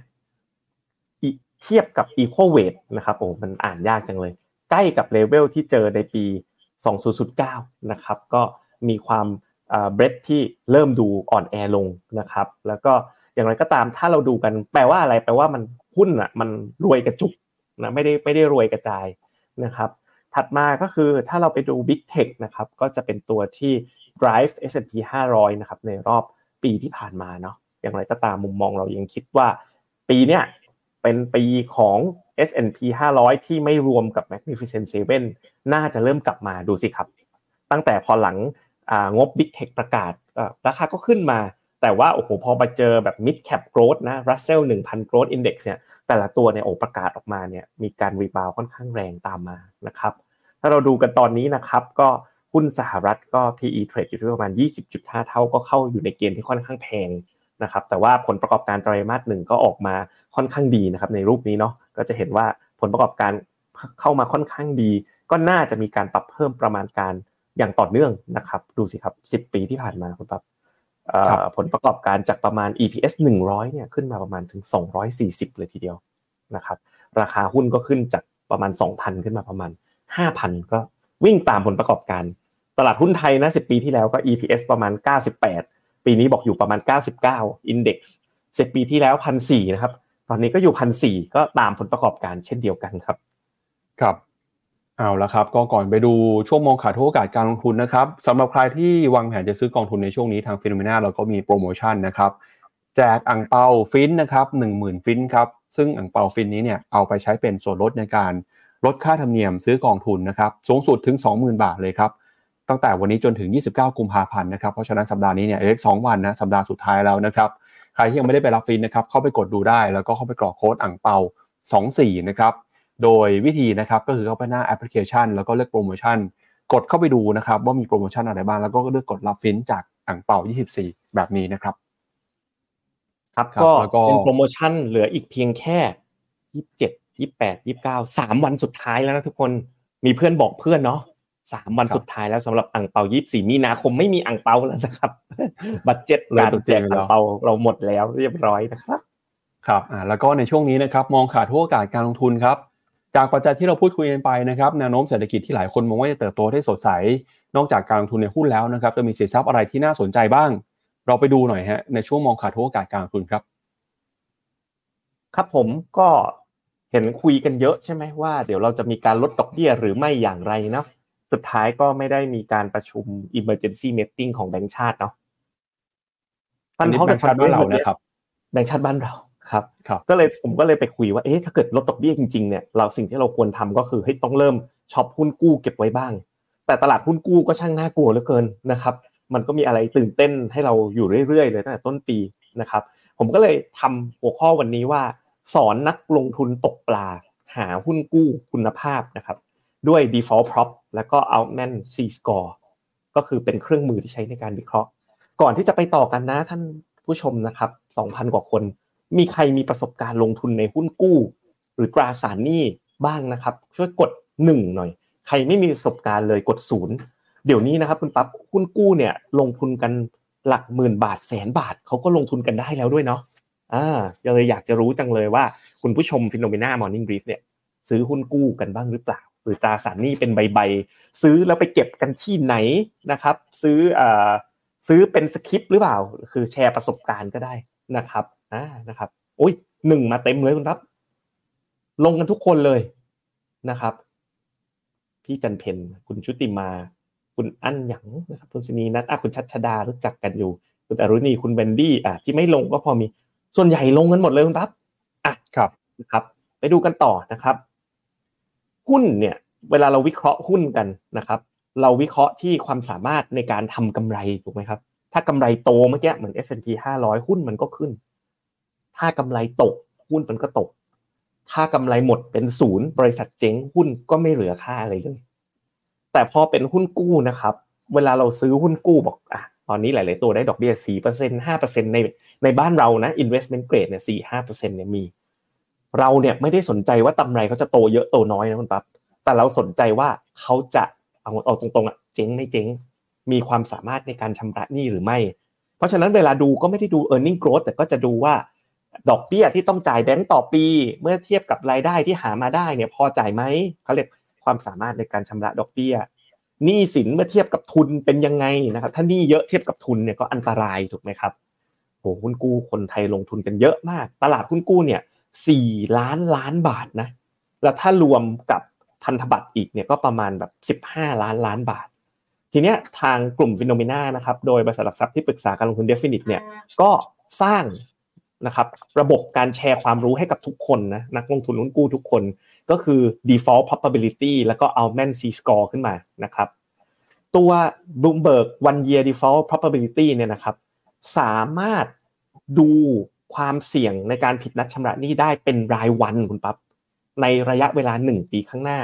เทียบกับ equal weight นะครับโอ้มันอ่านยากจังเลย ใกล้กับเลเวลที่เจอในปี 2009 นะครับ ก็มีความเบรดที่เริ่มดูอ่อนแอลงนะครับ แล้วก็ อย่างไรก็ตามถ้าเราดูกันแปลว่าอะไรแปลว่ามันหุ้นอะมันรวยกระจุกนะไม่ได้ไม่ได้รวยกระจายนะครับ ถัดมาก็คือถ้าเราไปดู Big Tech นะครับก็จะเป็นตัวที่ drive S&P 500 นะครับในรอบปีที่ผ่านมาเนาะอย่างไรก็ตามมุมมองเรายังคิดว่า ปีเนี้ยเป็นปีของ S&P 500 ที่ไม่รวมกับ Magnificent Seven น่าจะเริ่มกลับมาดูสิครับ ตั้งแต่พอหลังงบ Big Tech ประกาศราคาก็ขึ้นมา แต่ว่าโอ้โหพอมาเจอแบบ mid cap growth นะ Russell 1000 growth index เนี่ยแต่ละตัวเนี่ยโอ้ประกาศออกมาเนี่ยมีการรีบาวค่อนข้างแรงตามมานะครับถ้าเราดูกันตอนนี้นะครับก็หุ้นสหรัฐก็ PE trade อยู่ที่ประมาณ 20.5 เท่าก็เข้าอยู่ในเกณฑ์ที่ค่อนข้างแพงนะครับแต่ว่าผลประกอบการไตรมาสหนึ่งก็ออกมาค่อนข้างดีนะครับในรูปนี้เนาะก็จะเห็นว่าผลประกอบการเข้ามาค่อนข้างดี ก็น่าจะมีการปรับเพิ่มประมาณการอย่างต่อเนื่องนะครับ ดูสิครับ 10 ปีที่ผ่านมาคุณปั๊บ ผลประกอบการจากประมาณ EPS 100เนี่ยขึ้นมาประมาณถึง 240 เลยทีเดียวนะครับ ราคาหุ้นก็ขึ้นจากประมาณ 2,000 ขึ้นมาประมาณ 5,000 ก็วิ่งตามผลประกอบการ ตลาดหุ้นไทยนะ 10 ปีที่แล้วก็ EPS ประมาณ 98 ปีนี้บอกอยู่ประมาณ 99 Index 10 ปีที่แล้ว 1,400 นะครับ ตอนนี้ก็อยู่ 1,400 ก็ตามผลประกอบการเช่นเดียวกันครับ ครับ เอาละครับก็ก่อนไปดูช่วงมองขาดทุกโอกาสการลงทุนนะครับสำหรับใครที่วางแผนจะซื้อกองทุนในช่วงนี้ทางฟิโนเมนาเราก็มีโปรโมชั่นนะครับแจกอั่งเปาฟินนะครับหนึ่งหมื่นฟินครับซึ่งอั่งเปาฟินนี้เนี่ยเอาไปใช้เป็นส่วนลดในการลดค่าธรรมเนียมซื้อกองทุนนะครับสูงสุดถึง 20,000 บาทเลยครับตั้งแต่วันนี้จนถึง 29 กุมภาพันธ์นะครับเพราะฉะนั้นสัปดาห์นี้เนี่ยอีกสองวันนะสัปดาห์สุดท้ายแล้วนะครับใครที่ยังไม่ได้ไปรับฟินนะครับเข้าไปกดดูได้แล้วก็เข้าไปกรอกโค้ดอั่งเปา24นะครับ โดยวิธีนะครับก็คือเข้าไปหน้าแอปพลิเคชัน แล้วก็เลือกโปรโมชั่น กดเข้าไปดูนะครับว่ามีโปรโมชั่นอะไรบ้าง แล้วก็เลือกกดรับฟินจากอั่งเปา 24 แบบนี้นะครับ ครับก็เป็นโปรโมชั่นเหลืออีกเพียงแค่ 27 28 29 3 วันสุดท้ายแล้วนะทุกคนมีเพื่อนบอกเพื่อนเนาะสามวันสุดท้ายแล้วสำหรับอ่างเปายี่สี่มีนาคมไม่มีอ่างเปาแล้วนะครับ บัตเจ็ตการแจกอ่างเปาเราหมดแล้วเรียบร้อยนะครับ ครับอ่าแล้วก็ในช่วงนี้นะครับ มองขาดทั่วโอกาสการลงทุนครับ จากปัจจัยที่เราพูดคุยกันไปนะครับแนวโน้มเศรษฐกิจที่หลายคนมองว่าจะเติบโตได้สดใส นอกจากการลงทุนในหุ้นแล้วนะครับจะมีสินทรัพย์อะไรที่น่าสนใจบ้าง เราไปดูหน่อยฮะในช่วงมองขาดทุกโอกาสการลงทุนครับ ครับผมก็เห็นคุยกันเยอะใช่ไหมว่าเดี๋ยวเราจะมีการลดดอกเบี้ยหรือไม่อย่างไรนะสุดท้ายก็ไม่ได้มีการประชุม emergency meeting ของแบงก์ชาติเนาะท่านพ่อแบงก์ชาติบ้านเรานะครับแบงก์ชาติบ้านเรา ครับก็เลยผมก็เลยไปคุยว่าเอ๊ะถ้าเกิดลดดอกเบี้ยจริงๆเนี่ยเราสิ่งที่เราควรทำก็คือให้ต้องเริ่มช็อปหุ้นกู้เก็บไว้บ้าง แต่ตลาดหุ้นกู้ก็ช่างน่ากลัวเหลือเกินนะครับมันก็มีอะไรตื่นเต้นให้เราอยู่เรื่อยๆเลยตั้งแต่ต้นปีนะครับผมก็เลยทำหัวข้อวันนี้ว่า สอนนักลงทุนตกปลา หาหุ้นกู้คุณภาพนะครับด้วย default prop แล้วก็ outman c score ก็คือเป็นเครื่องมือที่ใช้ในการวิเคราะห์ ก่อนที่จะไปต่อกันนะท่านผู้ชมนะครับ 2,000 กว่าคน มีใครมีประสบการณ์ลงทุนในหุ้นกู้ หรือตราสารหนี้บ้างนะครับ ช่วยกด1หน่อย ใครไม่มีประสบการณ์เลยกดศูนย์เดี๋ยวนี้นะครับคุณปั๊บหุ้นกู้เนี่ยลงทุนกันหลักหมื่นบาทแสนบาทเขาก็ลงทุนกันได้แล้วด้วยเนาะอ่าเลยอยากจะรู้จังเลยว่าคุณผู้ชม Finnomena Morning Brief เนี่ยซื้อหุ้นกู้กันบ้างหรือเปล่า หรือตราสารหนี้เป็นใบๆซื้อแล้วไปเก็บกันที่ไหนนะครับ ซื้ออ่าซื้อเป็น scrip หรือเปล่า คือแชร์ประสบการณ์ก็ได้นะครับ อ่านะครับโอ้ยหนึ่งมาเต็มเลยคุณครับ ลงกันทุกคนเลยนะครับ พี่จันเพนคุณชุติมา คุณอั้นหยังนะครับคุณสินีนัทอะคุณชัดชดารู้จักกันอยู่ คุณอรุณีคุณเบนดี้อะที่ไม่ลงก็พอมีส่วนใหญ่ลงกันหมดเลยคุณปั๊บอะครับนะครับ ไปดูกันต่อนะครับ หุ้นเนี่ย เวลาเราวิเคราะห์หุ้นกันนะครับ เราวิเคราะห์ที่ความสามารถในการทำกำไรถูกไหมครับ ถ้ากำไรโตเมื่อกี้เหมือน S&P 500 หุ้นมันก็ขึ้น ถ้ากำไรตกหุ้นมันก็ตก ถ้ากำไรหมดเป็นศูนย์บริษัทเจ๊งหุ้นก็ไม่เหลือค่าอะไรเลย แต่พอเป็นหุ้นกู้นะครับ เวลาเราซื้อหุ้นกู้บอกอะตอนนี้หลาย ๆ ตัวได้ดอกเบี้ยสี่เปอร์เซ็นห้าเปอร์เซ็นในในบ้านเรานะ investment grade เนี่ยสี่ห้าเปอร์เซ็นเนี่ยมี เราเนี่ยไม่ได้สนใจว่ากำไรเขาจะโตเยอะโตน้อยนะคุณปั๊บแต่เราสนใจว่าเขาจะเอาเอาตรงๆอะเจ๊งไม่เจ๊ง มีความสามารถในการชำระหนี้หรือไม่ เพราะฉะนั้นเวลาดูก็ไม่ได้ดู e a r n i n g growth แต่ก็จะดูว่า ดอกเบี้ยที่ต้องจ่ายแบงก์ต่อปี เมื่อเทียบกับรายได้ที่หามาได้เนี่ยพอจ่ายไหมเขาเรียกความสามารถในการชำระดอกเบี้ยหนี้สินเมื่อเทียบกับทุนเป็นยังไงนะครับถ้าหนี้เยอะเทียบกับทุนเนี่ยก็อันตรายถูกไหมครับโหหุ้นกู้คนไทยลงทุนกันเยอะมาก ตลาดหุ้นกู้เนี่ยสี่ล้านล้านบาทนะแล้วถ้ารวมกับพันธบัตรอีกเนี่ยก็ประมาณแบบสิบห้าล้านล้านบาท ทีเนี้ยทางกลุ่ม Finnomena นะครับโดยบริษัทหลักทรัพย์ที่ปรึกษาการลงทุน Definit เนี่ยก็สร้าง นะครับระบบการแชร์ความรู้ให้กับทุกคนนะนักลงทุนหุ้นกู้ทุกคน ก็คือ default probability แล้วก็ Altman Z score ขึ้นมานะครับตัว Bloomberg one year default probability เนี่ยนะครับสามารถดูความเสี่ยงในการผิดนัดชำระหนี้ได้เป็นรายวันคุณปั๊บในระยะเวลา 1 ปีข้างหน้า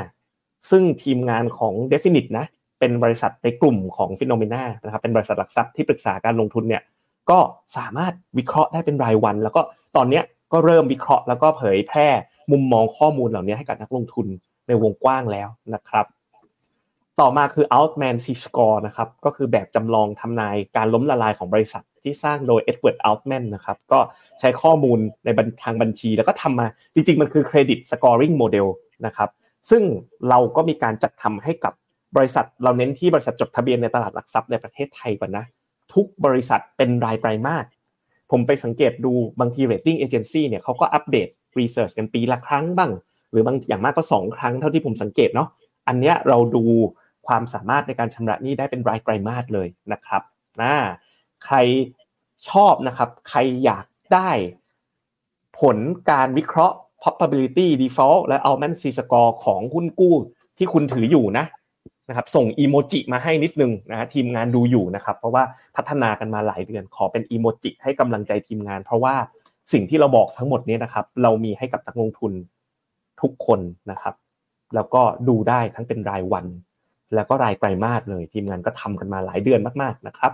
ซึ่งทีมงานของ Definite นะเป็นบริษัทในกลุ่มของ p h e n o m e n a นะครับเป็นบริษัทหลักทรัพย์ที่ปรึกษาการลงทุนเนี่ย ก็สามารถวิเคราะห์ได้เป็นรายวัน แล้วก็ตอนนี้ก็เริ่มวิเคราะห์แล้วก็เผยแพร่มุมมองข้อมูลเหล่านี้ให้กับนักลงทุนในวงกว้างแล้วนะครับ ต่อมาคือ Altman C score นะครับก็คือแบบจำลองทำนายการล้มละลายของบริษัทที่สร้างโดย Edward Altman นะครับก็ใช้ข้อมูลในทางบัญชี แล้วก็ทำมาจริง ๆ มันคือ Credit Scoring Model นะครับซึ่งเราก็มีการจัดทำให้กับบริษัทเราเน้นที่บริษัทจดทะเบียนในตลาดหลักทรัพย์ในประเทศไทยก่อนนะ ทุกบริษัทเป็นรายไตรมาสผมไปสังเกตดูบางที rating agency เนี่ยเขาก็อัปเดต research กันปีละครั้งบ้าง หรือบางอย่างมากก็ 2 ครั้งเท่าที่ผมสังเกตเนาะอันเนี้ยเราดูความสามารถในการชำระหนี้ได้เป็นรายไตรมาสเลยนะครับนะใครชอบนะครับใครอยากได้ผลการวิเคราะห์ probability default และ Altman C score ของหุ้นกู้ที่คุณถืออยู่นะ นะครับส่งอีโมจิมาให้นิดนึงนะฮะทีมงานดูอยู่นะครับ เพราะว่าพัฒนากันมาหลายเดือนขอเป็นอีโมจิให้กำลังใจทีมงาน เพราะว่าสิ่งที่เราบอกทั้งหมดนี้นะครับ เรามีให้กับนักลงทุนทุกคนนะครับ แล้วก็ดูได้ทั้งเป็นรายวัน แล้วก็รายไตรมาสเลยทีมงานก็ทำกันมาหลายเดือนมาก ๆนะครับ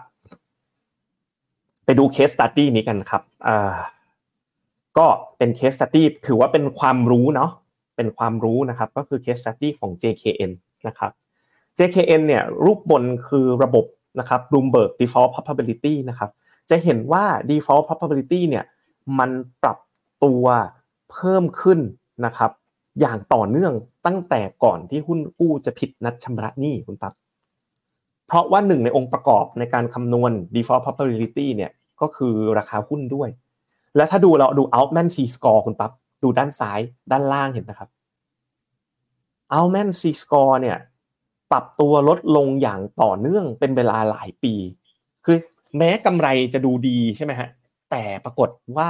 ไปดู case study นี้กันครับอ่าก็เป็น case study ถือว่าเป็นความรู้เนาะเป็นความรู้นะครับ ก็คือ case study ของ JKN นะครับ JKN เนี่ยรูปบนคือระบบนะครับ Bloomberg Default Probability นะครับ จะเห็นว่า Default Probability เนี่ยมันปรับตัวเพิ่มขึ้นนะครับ อย่างต่อเนื่องตั้งแต่ก่อนที่หุ้นกู้จะผิดนัดชำระหนี้คุณปั๊บเพราะว่าหนึ่งในองค์ประกอบในการคำนวณ Default Probability เนี่ยก็คือราคาหุ้นด้วย และถ้าดูเราดู Altman C score คุณปั๊บดูด้านซ้ายด้านล่างเห็นนะครับ Altman C score เนี่ย ปรับตัวลดลงอย่างต่อเนื่องเป็นเวลาหลายปี คือแม้กำไรจะดูดีใช่ไหมฮะแต่ปรากฏว่า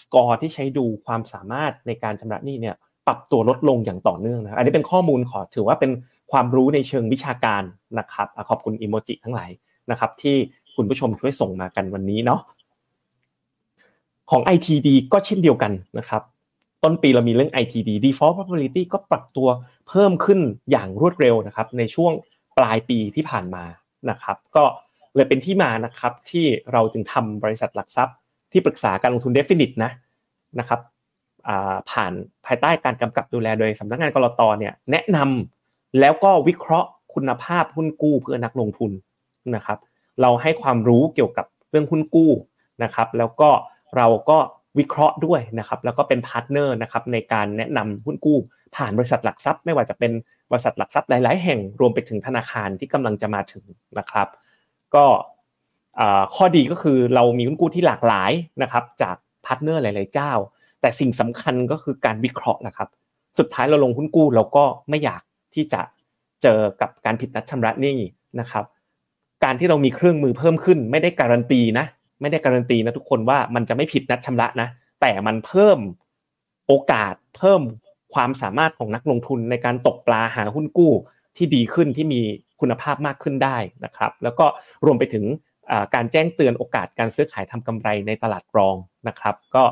สกอร์ที่ใช้ดูความสามารถในการชำระหนี้เนี่ยปรับตัวลดลงอย่างต่อเนื่องนะอันนี้เป็นข้อมูลขอถือว่าเป็นความรู้ในเชิงวิชาการนะครับขอบคุณอิโมจิทั้งหลายนะครับ ที่คุณผู้ชมช่วยส่งมากันวันนี้เนาะของ ITD ก็เช่นเดียวกันนะครับ ต้นปีเรามีเรื่อง ITD default probability ก็ปรับตัวเพิ่มขึ้นอย่างรวดเร็วนะครับ ในช่วงปลายปีที่ผ่านมานะครับ ก็เลยเป็นที่มานะครับที่เราจึงทำบริษัทหลักทรัพย์ที่ปรึกษาการลงทุน Definit นะนะครับผ่านภายใต้การกำกับดูแลโดยสำนักงานก.ล.ต.เนี่ยแนะนำแล้วก็วิเคราะห์คุณภาพหุ้นกู้เพื่อนักลงทุนนะครับ เราให้ความรู้เกี่ยวกับเรื่องหุ้นกู้นะครับ แล้วก็เราก็ วิเคราะห์ด้วยนะครับแล้วก็เป็น partner นะครับในการแนะนำหุ้นกู้ ผ่านบริษัทหลักทรัพย์ ไม่ว่าจะเป็นบริษัทหลักทรัพย์หลาย ๆ แห่งรวมไปถึงธนาคารที่กำลังจะมาถึงนะครับ ก็ข้อดีก็คือเรามีหุ้นกู้ที่หลากหลายนะครับจาก partner หลาย ๆ เจ้า แต่สิ่งสำคัญก็คือการวิเคราะห์นะครับ สุดท้ายเราลงหุ้นกู้เราก็ไม่อยากที่จะเจอกับการผิดนัดชำระหนี้นะครับ การที่เรามีเครื่องมือเพิ่มขึ้น ไม่ได้การันตีนะ ไม่ได้การันตีนะทุกคนว่ามันจะไม่ผิดนัดชำระนะ แต่มันเพิ่มโอกาสเพิ่มความสามารถของนักลงทุนในการตกปลาหาหุ้นกู้ที่ดีขึ้นที่มีคุณภาพมากขึ้นได้นะครับ แล้วก็รวมไปถึงการแจ้งเตือนโอกาสการซื้อขายทำกำไรในตลาดรองนะครับ ก็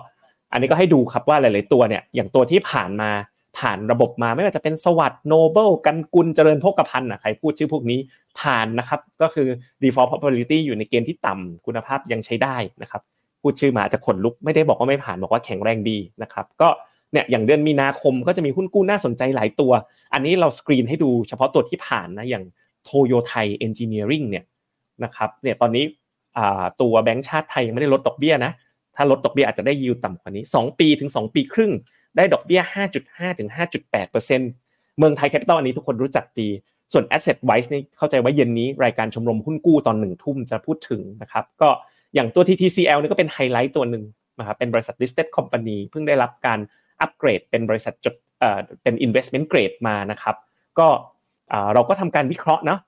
อันนี้ก็ให้ดูครับว่าหลาย ๆ ตัวเนี่ยอย่างตัวที่ผ่านมา ผ่านระบบมาไม่ว่าจะเป็นสวัสด์โนเบิลกันกุลเจริญพกพันธ์อะใครพูดชื่อพวกนี้ผ่านนะครับ ก็คือ default probability อยู่ในเกณฑ์ที่ต่ำคุณภาพยังใช้ได้นะครับพูดชื่อมาจะขนลุกไม่ได้บอกว่าไม่ผ่านบอกว่าแข็งแรงดีนะครับ ก็เนี่ยอย่างเดือนมีนาคมก็จะมีหุ้นกู้น่าสนใจหลายตัว อันนี้เราสกรีนให้ดูเฉพาะตัวที่ผ่านนะอย่างโตโย-ไทยเอนจิเนียริ่งเนี่ยนะครับเนี่ยตอนนี้ตัวแบงก์ชาติไทยยังไม่ได้ลดดอกเบี้ยนะถ้าลดดอกเบี้ยอาจจะได้ยิวต่ำกว่านี้ 2 ปีถึง 2 ปีครึ่ง ได้ดอกเบี้ย 5.5 ถึง 5.8%เมืองไทยแคปิตอลอันนี้ทุกคนรู้จักดี ส่วน Asset Wise นี่เข้าใจว่าเย็นนี้รายการชมรมหุ้นกู้ตอนหนึ่งทุ่มจะพูดถึงนะครับ ก็อย่างตัว TTCL นี่ก็เป็นไฮไลท์ตัวหนึ่งนะครับ เป็นบริษัท listed company เพิ่งได้รับการอัปเกรด เป็นบริษัทจดเอ่อเป็น investment grade มานะครับ ก็เราก็ทำการวิเคราะห์เนาะ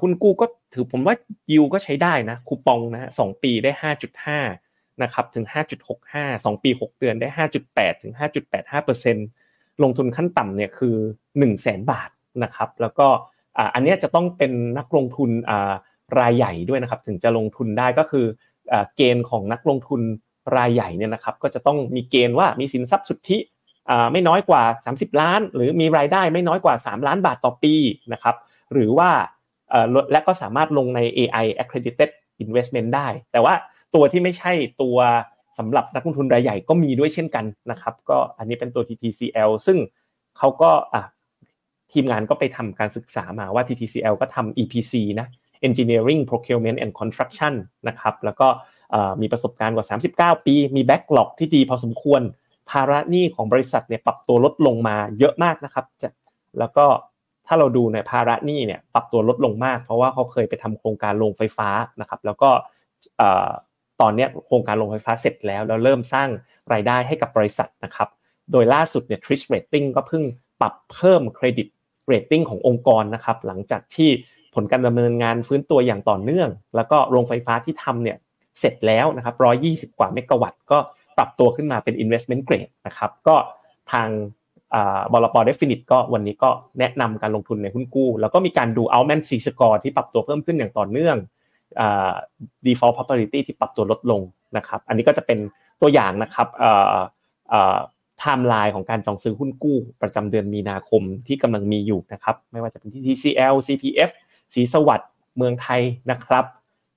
หุ้นกู้ก็ถือผมว่ายิวก็ใช้ได้นะคูปองนะสองปีได้ 5.5 นะครับถึง 5.65 2 ปี 6 เดือนได้ 5.8 ถึง 5.85%ลงทุนขั้นต่ำเนี่ยคือ 1 0 0 0 0แบาทนะครับแล้วก็อันนี้จะต้องเป็นนักลงทุนรายใหญ่ด้วยนะครับถึงจะลงทุนได้ก็คือเกณฑ์ของนักลงทุนรายใหญ่เนี่ยนะครับก็จะต้องมีเกณฑ์ว่ามีสินทรัพย์สุทธิไม่น้อยกว่า 30 ล้าน หรือมีรายได้ไม่น้อยกว่า 3 ล้านบาทต่อปีนะครับหรือว่าและก็สามารถลงใน AI accredited investment ได้ แต่ว่า ตัวที่ไม่ใช่ตัวสำหรับนักลงทุนรายใหญ่ก็มีด้วยเช่นกันนะครับก็อันนี้เป็นตัว TTCL ซึ่งเขาก็อะทีมงานก็ไปทำการศึกษามาว่า TTCL ก็ทำ EPC นะ Engineering Procurement and Construction นะครับแล้วก็มีประสบการณ์กว่า 39 ปี มี backlog ที่ดีพอสมควร ภาระหนี้ของบริษัทเนี่ยปรับตัวลดลงมาเยอะมากนะครับจะแล้วก็ถ้าเราดูในภาระหนี้เนี่ยปรับตัวลดลงมาก เพราะว่าเขาเคยไปทำโครงการโรงไฟฟ้านะครับแล้วก็ ตอนนี้โครงการโรงไฟฟ้าเสร็จแล้วแล้วเริ่มสร้างรายได้ให้กับบริษัทนะครับ โดยล่าสุดเนี่ย t r i s Rating ก็เพิ่งปรับเพิ่มเครดิตเรตติ้งขององค์กรนะครับหลังจากที่ผลการดำเนินงานฟื้นตัวอย่างต่อเนื่อง แล้วก็โรงไฟฟ้าที่ทำเนี่ยเสร็จแล้วนะครับ120 กว่าเมกะวัตต์ก็ปรับตัวขึ้นมาเป็น investment grade นะครับก็ทางบลป Definit ก็วันนี้ก็แนะนำการลงทุนในหุ้นกู้ แล้วก็มีการดู Altman Z score ที่ปรับตัวเพิ่มขึ้นอย่างต่อเนื่อง default probability ที่ปรับตัวลดลงนะครับ อันนี้ก็จะเป็นตัวอย่างนะครับไทม์ไลน์ของการจองซื้อหุ้นกู้ประจำเดือนมีนาคมที่กำลังมีอยู่นะครับ ไม่ว่าจะเป็นที่ TCL CPF ศรีสวัสดิ์เมืองไทยนะครับ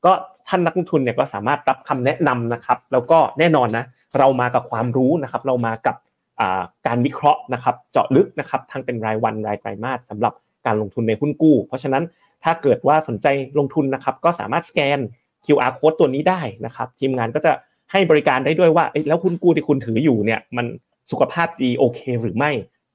ก็ท่านนักลงทุนเนี่ยก็สามารถรับคำแนะนำนะครับ แล้วก็แน่นอนนะเรามากับความรู้นะครับ เรามากับการวิเคราะห์นะครับ เจาะลึกนะครับทั้งเป็นรายวันรายไตรมาสสำหรับการลงทุนในหุ้นกู้ เพราะฉะนั้น ถ้าเกิดว่าสนใจลงทุนนะครับ ก็สามารถสแกน QR code ตัวนี้ได้นะครับ ทีมงานก็จะให้บริการได้ด้วยว่าแล้วคุณกู้ที่คุณถืออยู่เนี่ยมันสุขภาพดีโอเคหรือไม่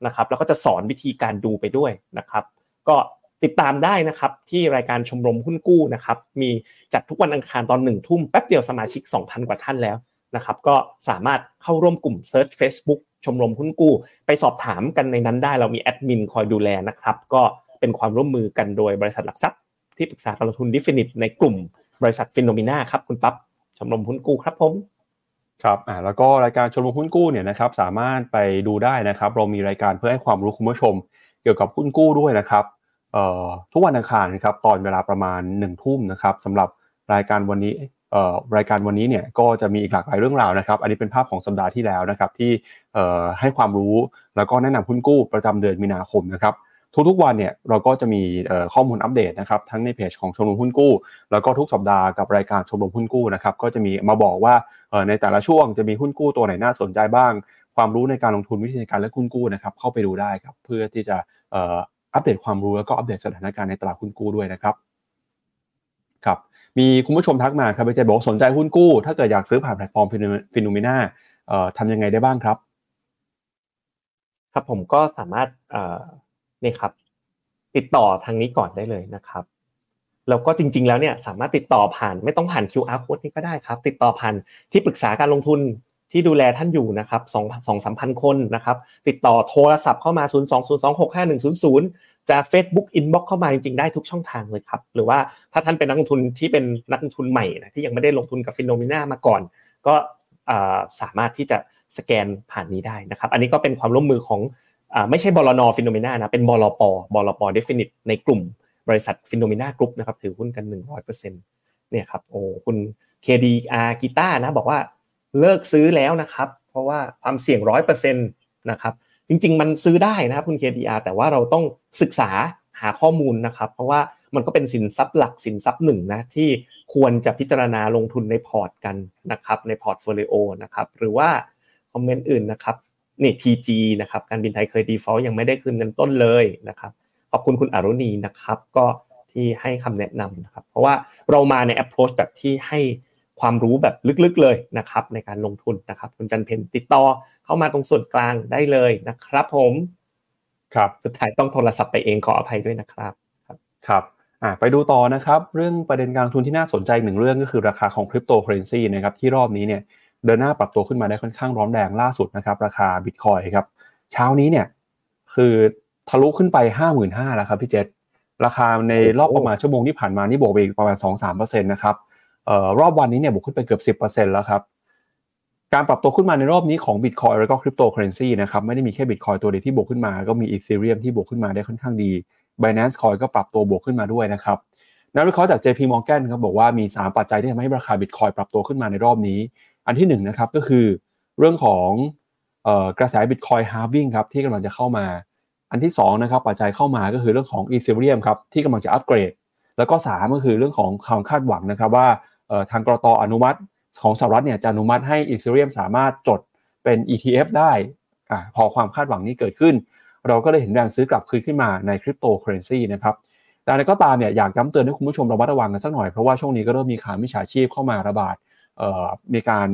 นะครับ แล้วก็จะสอนวิธีการดูไปด้วยนะครับ ก็ติดตามได้นะครับที่รายการชมรมหุ้นกู้นะครับ มีจัดทุกวันอังคารตอนหนึ่งทุ่มแป๊บเดียวสมาชิก 2,000 กว่าท่านแล้วนะครับ ก็สามารถเข้าร่วมกลุ่ม Search Facebook ชมรมหุ้นกู้ ไปสอบถามกันในนั้นได้เรามีแอดมินคอยดูแลนะครับ ก็ เป็นความร่วมมือกันโดยบริษัทหลักทรัพย์ที่ปรึกษาการลงทุน Definit ในกลุ่มบริษัท Finnomena ครับคุณปั๊บชมรมหุ้นกู้ครับผมครับอ่าแล้วก็รายการชมรมหุ้นกู้เนี่ยนะครับสามารถไปดูได้นะครับ เรามีรายการเพื่อให้ความรู้คุณผู้ชม เกี่ยวกับหุ้นกู้ด้วยนะครับเอ่อทุกวันอังคารนะครับตอนเวลาประมาณหนึ่งทุ่มนะครับสำหรับรายการวันนี้เอ่อรายการวันนี้เนี่ยก็จะมีอีกหลากหลายเรื่องราวนะครับ อันนี้เป็นภาพของสัปดาห์ที่แล้วนะครับที่เอ่อให้ความรู้แล้วก็แนะนำหุ้นกู้ประจำเดือนมีนาคมนะครับ ทุกๆวันเนี่ยเราก็จะมีข้อมูลอัปเดตนะครับทั้งในเพจของชมรมหุ้นกู้ แล้วก็ทุกสัปดาห์กับรายการชมรมหุ้นกู้นะครับก็จะมีมาบอกว่าในแต่ละช่วงจะมีหุ้นกู้ตัวไหนน่าสนใจบ้าง ความรู้ในการลงทุนวิธีการเลือกหุ้นกู้นะครับเข้าไปดูได้ครับเพื่อที่จะอัปเดตความรู้แล้วก็อัปเดตสถานการณ์ในตลาดหุ้นกู้ด้วยนะครับครับมีคุณผู้ชมทักมาครับไปเจบอกสนใจหุ้นกู้ ถ้าเกิดอยากซื้อผ่านแพลตฟอร์มฟิโนเมนาทำยังไงได้บ้างครับ ครับผมก็สามารถ นี่ครับ ติดต่อทางนี้ก่อนได้เลยนะครับแล้วก็จริง ๆ แล้วเนี่ยสามารถติดต่อผ่านไม่ต้องผ่าน QR code นี้ก็ได้ครับ ติดต่อผ่านที่ปรึกษาการลงทุนที่ดูแลท่านอยู่นะครับสองสองสามพันคนนะครับ ติดต่อโทรศัพท์เข้ามา 0 2 0 2 6 5 1 0 0 จะ Facebook Inbox เข้ามาจริงๆ ได้ทุกช่องทางเลยครับ หรือว่าถ้าท่านเป็นนักลงทุนที่เป็นนักลงทุนใหม่นะที่ยังไม่ได้ลงทุนกับ Finnomena มาก่อน ก็สามารถที่จะสแกนผ่านนี้ได้นะครับ อันนี้ก็เป็นความร่วมมือของ ไม่ใช่บลน Finnomena นะเป็นบลปบลป Definit ในกลุ่มบริษัท Finnomena Group นะครับถือหุ้นกัน 100%เนี่ยครับโอ้คุณ KDR กีตาร์นะบอกว่าเลิกซื้อแล้วนะครับ เพราะว่าความเสี่ยงร้อยเปอร์เซ็นต์นะครับจริง ๆ มันซื้อได้นะครับคุณ KDR แต่ว่าเราต้องศึกษาหาข้อมูลนะครับ เพราะว่ามันก็เป็นสินทรัพย์หลักสินทรัพย์หนึ่งนะที่ควรจะพิจารณาลงทุนในพอร์ตกันนะครับใน portfolio นะครับหรือว่าคอมเมนต์อื่นนะครับ นี่ TG นะครับการบินไทยเคย default ยังไม่ได้คืนเงินต้นเลยนะครับขอบคุณคุณอรุณีนะครับ ก็ที่ให้คำแนะนำนะครับ เพราะว่าเรามาใน approach แบบที่ให้ความรู้แบบลึกๆเลยนะครับในการลงทุนนะครับ คุณจันทร์เพ็ญติดต่อเข้ามาตรงส่วนกลางได้เลยนะครับ ผมครับสุดท้ายต้องโทรศัพท์ไปเองขออภัยด้วยนะครับครับครับอ่าไปดูต่อนะครับ เรื่องประเด็นการลงทุนที่น่าสนใจหนึ่งเรื่องก็คือราคาของคริปโตเคอเรนซีนะครับที่รอบนี้เนี่ย เดินหน้าปรับตัวขึ้นมาได้ค่อนข้างร้อนแรงล่าสุดนะครับ ราคาบิตคอยครับเช้านี้เนี่ยคือทะลุขึ้นไปห้าหมื่นห้าแล้วครับพี่เจษราคาในรอบประมาณชั่วโมงที่ผ่านมานี่บวกไปอีกประมาณสองสามเปอร์เซ็นต์นะครับเอ่อรอบวันนี้เนี่ยบวกขึ้นไปเกือบสิบเปอร์เซ็นต์แล้วครับการปรับตัวขึ้นมาในรอบนี้ของ Bitcoin แล้วก็คริปโตเคอเรนซีนะครับไม่ได้มีแค่ Bitcoin ตัวเดียวที่บวกขึ้นมา ก็มี Ethereum ที่บวกขึ้นมาได้ค่อนข้างดี Binance Coin ก็ปรับตัวบวกขึ้นมาด้วยนะครับนักวิเคราะห์จาก JP Morgan ครับบอกว่ามี 3 ปัจจัยที่ทำให้ราคา Bitcoin ปรับตัวขึ้นมาในรอบนี้ อันที่1นะครับก็คือเรื่องของกระแส Bitcoin halving ครับที่กำลังจะเข้ามา อันที่2ะครับปัจจัยเข้ามาก็คือเรื่องของ Ethereum ครับที่กำลังจะอัปเกรด แล้วก็ 3 ก็คือเรื่องของความคาดหวังนะครับว่าทางกรตอนุมัติของสหรัฐเนี่ยจะอนุมัติให้ Ethereum สามารถจดเป็น ETF ได้อพอความคาดหวังนี้เกิดขึ้น เราก็เลยเห็นแรงซื้อกลับคืนขึ้นมาในคริปโตเคอเรนซีนะครับแต่ในก็ตามเนี่ยอยากย้ำเตือนให้คุณผู้ชมระมัดระวังกันสักหน่อยเพราะว่าช่วงนี้ก็เริ่มมีข่าวมิจฉาชีพเข้ามาระบาด มีการ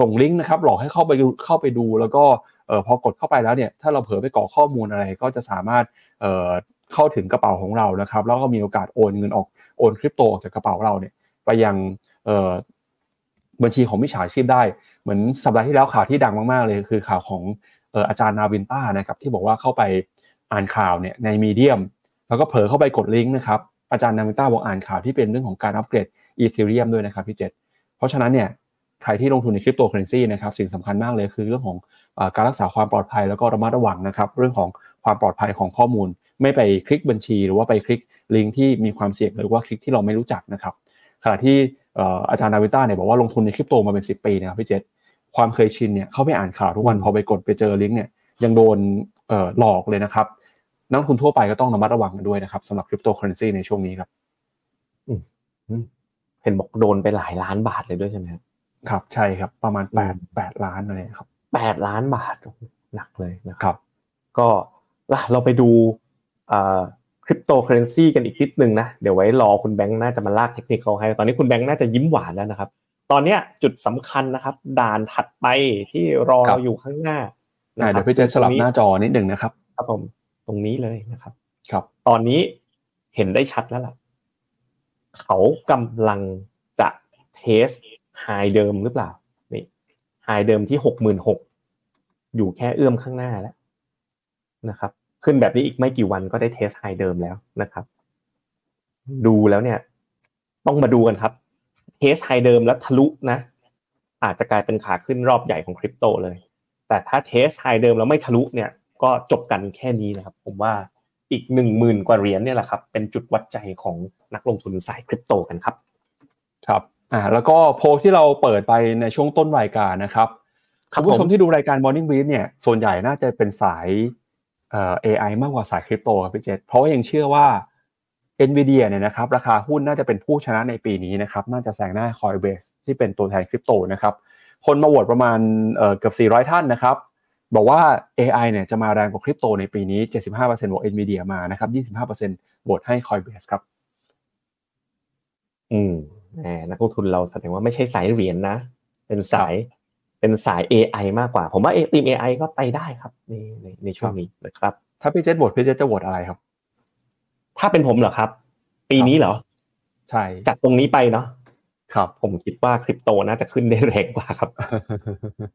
ส่งลิงก์นะครับหลอกให้เข้าไปเข้าไปดู แล้วก็พอกดเข้าไปแล้วเนี่ยถ้าเราเผลอไปกรอกข้อมูลอะไรก็จะสามารถเข้าถึงกระเป๋าของเรานะครับ แล้วก็มีโอกาสโอนเงินออกโอนคริปโตออกจากกระเป๋าเราเนี่ยไปยังบัญชีของมิจฉาชีพได้ เหมือนสัปดาห์ที่แล้วข่าวที่ดังมากๆเลยคือข่าวของเอ่ออาจารย์นาวินต้านะครับที่บอกว่าเข้าไปอ่านข่าวเนี่ยใน Medium แล้วก็เผลอเข้าไปกดลิงก์นะครับอาจารย์นาวินต้าบอกอ่านข่าวที่เป็นเรื่องของการอัปเกรด Ethereum ด้วยนะครับพี่เจษ เพราะฉะนั้นเนี่ยใครที่ลงทุนในคริปโตเคอเรนซีนะครับสิ่งสำคัญมากเลยคือเรื่องของการรักษาความปลอดภัยแล้วก็ระมัดระวังนะครับเรื่องของความปลอดภัยของข้อมูล ไม่ไปคลิกบัญชี หรือว่าไปคลิกลิงก์ที่มีความเสี่ยงหรือว่าคลิกที่เราไม่รู้จักนะครับขณะที่อาจารย์นาวิต้าเนี่ยบอกว่าลงทุนในคริปโตมาเป็น 10 ปีนะครับพี่เจษความเคยชินเนี่ยเขาไม่อ่านข่าวทุกวันพอไปกดไปเจอลิงก์เนี่ยยังโดนหลอกเลยนะครับนักทุนทั่วไปก็ต้องระมัดระวังกันด้วยนะครับสำหรับคริปโตเคอเรนซีในช่วงนี้ครับ เห็นบอกโดนไปหลายล้านบาทเลยด้วยใช่ไหมครับครับใช่ครับประมาณแปดแปดล้านอะไรครับแปดล้านบาทหนักเลยนะครับ ก็เราไปดูคริปโตเคอเรนซีกันอีกนิดนึงนะ เดี๋ยวไว้รอคุณแบงค์น่าจะมาลากเทคนิคเขาให้ ตอนนี้คุณแบงค์น่าจะยิ้มหวานแล้วนะครับ ตอนนี้จุดสำคัญนะครับ ด่านถัดไปที่รอเราอยู่ข้างหน้าเดี๋ยวพี่จะสลับหน้าจอนิดหนึ่งนะครับ ครับผมตรงนี้เลยนะครับ ครับ ตอนนี้เห็นได้ชัดแล้วล่ะ เขากำลังจะ test high เดิมหรือเปล่านี่ high เดิมที่หกหมื่นหกอยู่แค่เอื้อมข้างหน้าแล้วนะครับ ขึ้นแบบนี้อีกไม่กี่วันก็ได้ test high เดิมแล้วนะครับ ดูแล้วเนี่ย ต้องมาดูกันครับ test high เดิมแล้วทะลุนะ อาจจะกลายเป็นขาขึ้นรอบใหญ่ของคริปโตเลย แต่ถ้า test high เดิมแล้วไม่ทะลุเนี่ย ก็จบกันแค่นี้นะครับ ผมว่า อีกหนึ่งหมื่นกว่าเหรียญเนี่ยแหละครับเป็นจุดวัดใจของนักลงทุนสายคริปโตกันครับครับอ่าแล้วก็โพที่เราเปิดไปในช่วงต้นรายการนะครับคุณผู้ชมที่ดูรายการ Morning Brief เนี่ยส่วนใหญ่น่าจะเป็นสายเอ่อ AI มากกว่าสายคริปโตครับพี่เจษเพราะว่ายังเชื่อว่า NVIDIA เนี่ยนะครับราคาหุ้นน่าจะเป็นผู้ชนะในปีนี้นะครับน่าจะแซงหน้า Coinbase ที่เป็นตัวแทนคริปโตนะครับคนมาโหวตประมาณเอ่อเกือบ 400 ท่านนะครับ บอกว่า AI เนี่ยจะมาแรงกว่าคริปโตในปีนี้ 75%บอก NVIDIA มานะครับ 25%โหวตให้ Coinbase ครับ อืมแหมนักลงทุนเราแสดงว่าไม่ใช่สายเหรียญนะ เป็นสายเป็นสาย AI มากกว่า ผมว่าทีม AI ก็ไปได้ครับในในในช่วงนี้นะครับ ถ้าพี่เจษโหวตพี่เจษจะโหวตอะไรครับ ถ้าเป็นผมเหรอครับ ปีนี้เหรอ ใช่จากตรงนี้ไปเนาะครับ ผมคิดว่าคริปโตน่าจะขึ้นได้แรงกว่าครับ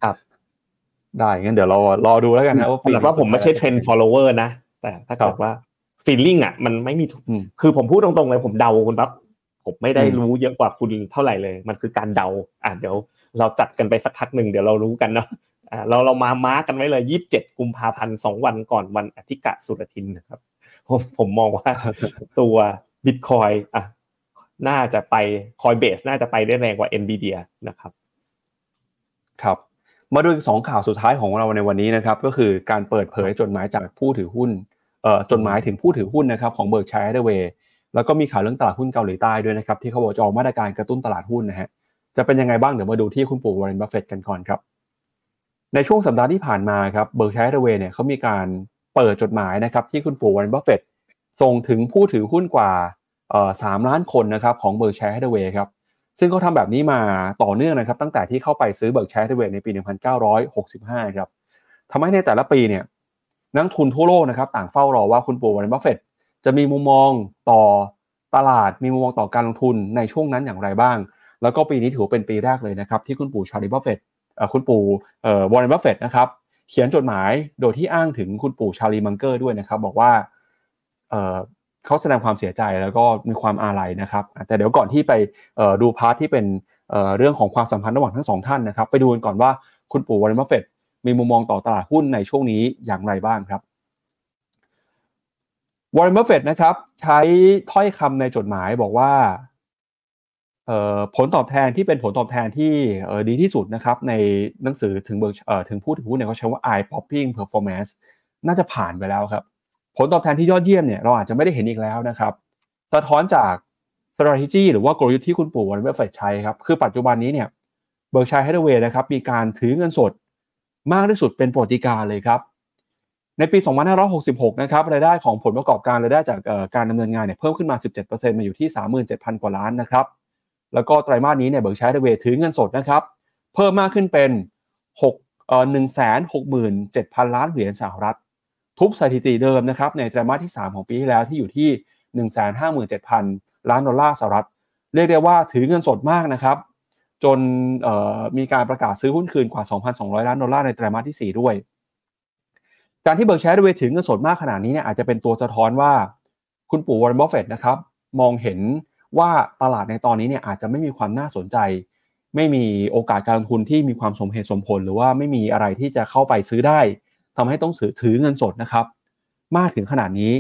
ครับ ได้งั้นเดี๋ยวเรารอดูแล้วกันนะว่าปีแต่ว่าผมไม่ใช่เทรนด์ follower นะ แต่ถ้าเกิดว่า feeling อะมันไม่มีอืมคือผมพูดตรงๆเลยผมเดาคุณปั๊บผมไม่ได้อืมรู้เยอะกว่าคุณเท่าไหร่เลย มันคือการเดาอะเดี๋ยวเราจัดกันไปสักพักหนึ่งเดี๋ยวเรารู้กันเนาะอ่าเราเรามามาร์กกันไว้เลยยี่สิบเจ็ดกุมภาพันธ์สองวันก่อนวันอธิกะสุรทินนะครับผมผมมองว่าตัวบิตคอยอะน่าจะไปCoinbase น่าจะไปได้แรงกว่า NVIDIA นะครับ ครับ มาดูอีกสองข่าวสุดท้ายของเราในวันนี้นะครับก็คือการเปิดเผยจดหมายจากผู้ถือหุ้นเอ่อจดหมายถึงผู้ถือหุ้นนะครับของ Berkshire Hathaway แล้วก็มีข่าวเรื่องตลาดหุ้นเกาหลีใต้ด้วยนะครับที่เขาบอกจะออกมาตรการกระตุ้นตลาดหุ้นนะฮะจะเป็นยังไงบ้างเดี๋ยวมาดูที่คุณปู่วอร์เรนบัฟเฟตกันก่อนครับในช่วงสัปดาห์ที่ผ่านมาครับ Berkshire Hathaway เนี่ยเขามีการเปิดจดหมายนะครับที่คุณปู่วอร์เรนบัฟเฟตส่งถึงผู้ถือหุ้นกว่าเอ่อสามล้านคนนะครับของ Berkshire Hathaway ครับ ซึ่งเขาทำแบบนี้มาต่อเนื่องนะครับ ตั้งแต่ที่เข้าไปซื้อ Berkshire Hathaway ในปี 1965 ครับทำให้ในแต่ละปีเนี่ยนักลงทุนทั่วโลกนะครับต่างเฝ้ารอว่าคุณปู่วอร์เรนบัฟเฟตจะมีมุมมองต่อตลาดมีมุมมองต่อการลงทุนในช่วงนั้นอย่างไรบ้าง แล้วก็ปีนี้ถือเป็นปีแรกเลยนะครับที่คุณปู่ชาร์ลีบัฟเฟตคุณปู่เอ่อวอร์เรนบัฟเฟตนะครับเขียนจดหมายโดยที่อ้างถึงคุณปู่ชาลีมังเกอร์ด้วยนะครับ บอกว่า เขาแสดงความเสียใจแล้วก็มีความอาลัยนะครับ แต่เดี๋ยวก่อนที่ไปดู part ที่เป็นเรื่องของความสัมพันธ์ระหว่างทั้งสองท่านนะครับ ไปดูกันก่อนว่าคุณปู่วอร์เรนบัฟเฟตมีมุมมองต่อตลาดหุ้นในช่วงนี้อย่างไรบ้างครับวอร์เรนบัฟเฟตนะครับใช้ถ้อยคำในจดหมายบอกว่าผลตอบแทนที่เป็นผลตอบแทนที่ดีที่สุดนะครับในหนังสือถึงเบิร์ถึงผู้ถือหุ้นเนี่ยเขาใช้ว่า eye popping performance น่าจะผ่านไปแล้วครับ ผลตอบแทนที่ยอดเยี่ยมเนี่ยเราอาจจะไม่ได้เห็นอีกแล้วนะครับสะท้อนจาก strategy หรือว่ากลยุทธ์ที่คุณปู่วอร์เรนบัฟเฟตใช้ครับคือปัจจุบันนี้เนี่ย Berkshire Hathaway นะครับมีการถือเงินสดมากที่สุดเป็นประวัติการณ์เลยครับ ในปี 2566 นะครับรายได้ของผลประกอบการรายได้จากการดำเนินงานเนี่ยเพิ่มขึ้นมา 17%มาอยู่ที่ 37,000 กว่าล้านนะครับแล้วก็ไตรมาสนี้เนี่ย Berkshire Hathaway ถือเงินสดนะครับเพิ่มมากขึ้นเป็น6เอ่อ167,000 ล้านเหรียญสหรัฐ ทุบสถิติเดิมนะครับในไตรมาสที่ 3 ของปีที่แล้วที่อยู่ที่ 157,000 ล้านดอลลาร์สหรัฐ เรียกได้ว่าถือเงินสดมากนะครับ จนมีการประกาศซื้อหุ้นคืนกว่า 2,200 ล้านดอลลาร์ในไตรมาสที่ 4 ด้วย การที่ Berkshire Hathaway ถือเงินสดมากขนาดนี้เนี่ยอาจจะเป็นตัวสะท้อนว่า คุณปู่วอร์เรนบัฟเฟตนะครับมองเห็นว่าตลาดในตอนนี้เนี่ยอาจจะไม่มีความน่าสนใจ ไม่มีโอกาสการลงทุนที่มีความสมเหตุสมผล หรือว่าไม่มีอะไรที่จะเข้าไปซื้อได้ ทำให้ต้องถือถือเงินสดนะครับ มากถึงขนาดนี้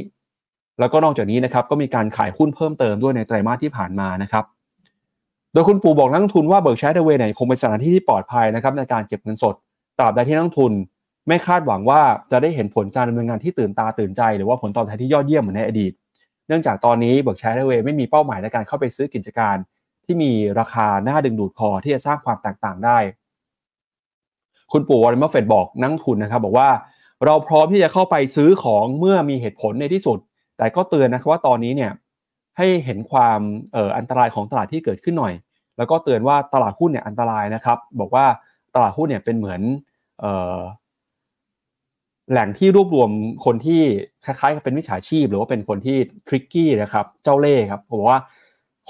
แล้วก็นอกจากนี้นะครับก็มีการขายหุ้นเพิ่มเติมด้วยในไตรมาสที่ผ่านมานะครับ โดยคุณปู่บอกนักลงทุนว่า Berkshire Hathaway เนี่ยคงเป็นสถานที่ที่ปลอดภัยนะครับในการเก็บเงินสดตราบใดที่นักลงทุน ไม่คาดหวังว่าจะได้เห็นผลการดำเนินงานที่ตื่นตาตื่นใจ หรือว่าผลตอบแทนที่ยอดเยี่ยมเหมือนในอดีต เนื่องจากตอนนี้ Berkshire Hathaway ไม่มีเป้าหมายในการเข้าไปซื้อกิจการ ที่มีราคาน่าดึงดูดพอที่จะสร้างความแตกต่างได้คุณปู่วอร์เรนบัฟเฟตบอกนักลงทุนนะครับ บอกว่า เราพร้อมที่จะเข้าไปซื้อของเมื่อมีเหตุผลในที่สุด แต่ก็เตือนนะครับว่าตอนนี้เนี่ยให้เห็นความอออันตรายของตลาดที่เกิดขึ้นหน่อย แล้วก็เตือนว่าตลาดหุ้นเนี่ยอันตรายนะครับ บอกว่าตลาดหุ้นเนี่ยเป็นเหมือนออแหล่งที่รวบรวมคนที่คล้ายๆกับเป็นมิจฉาชีพ หรือว่าเป็นคนที่ทริกกี้นะครับเจ้าเล่ห์ครับบอกว่า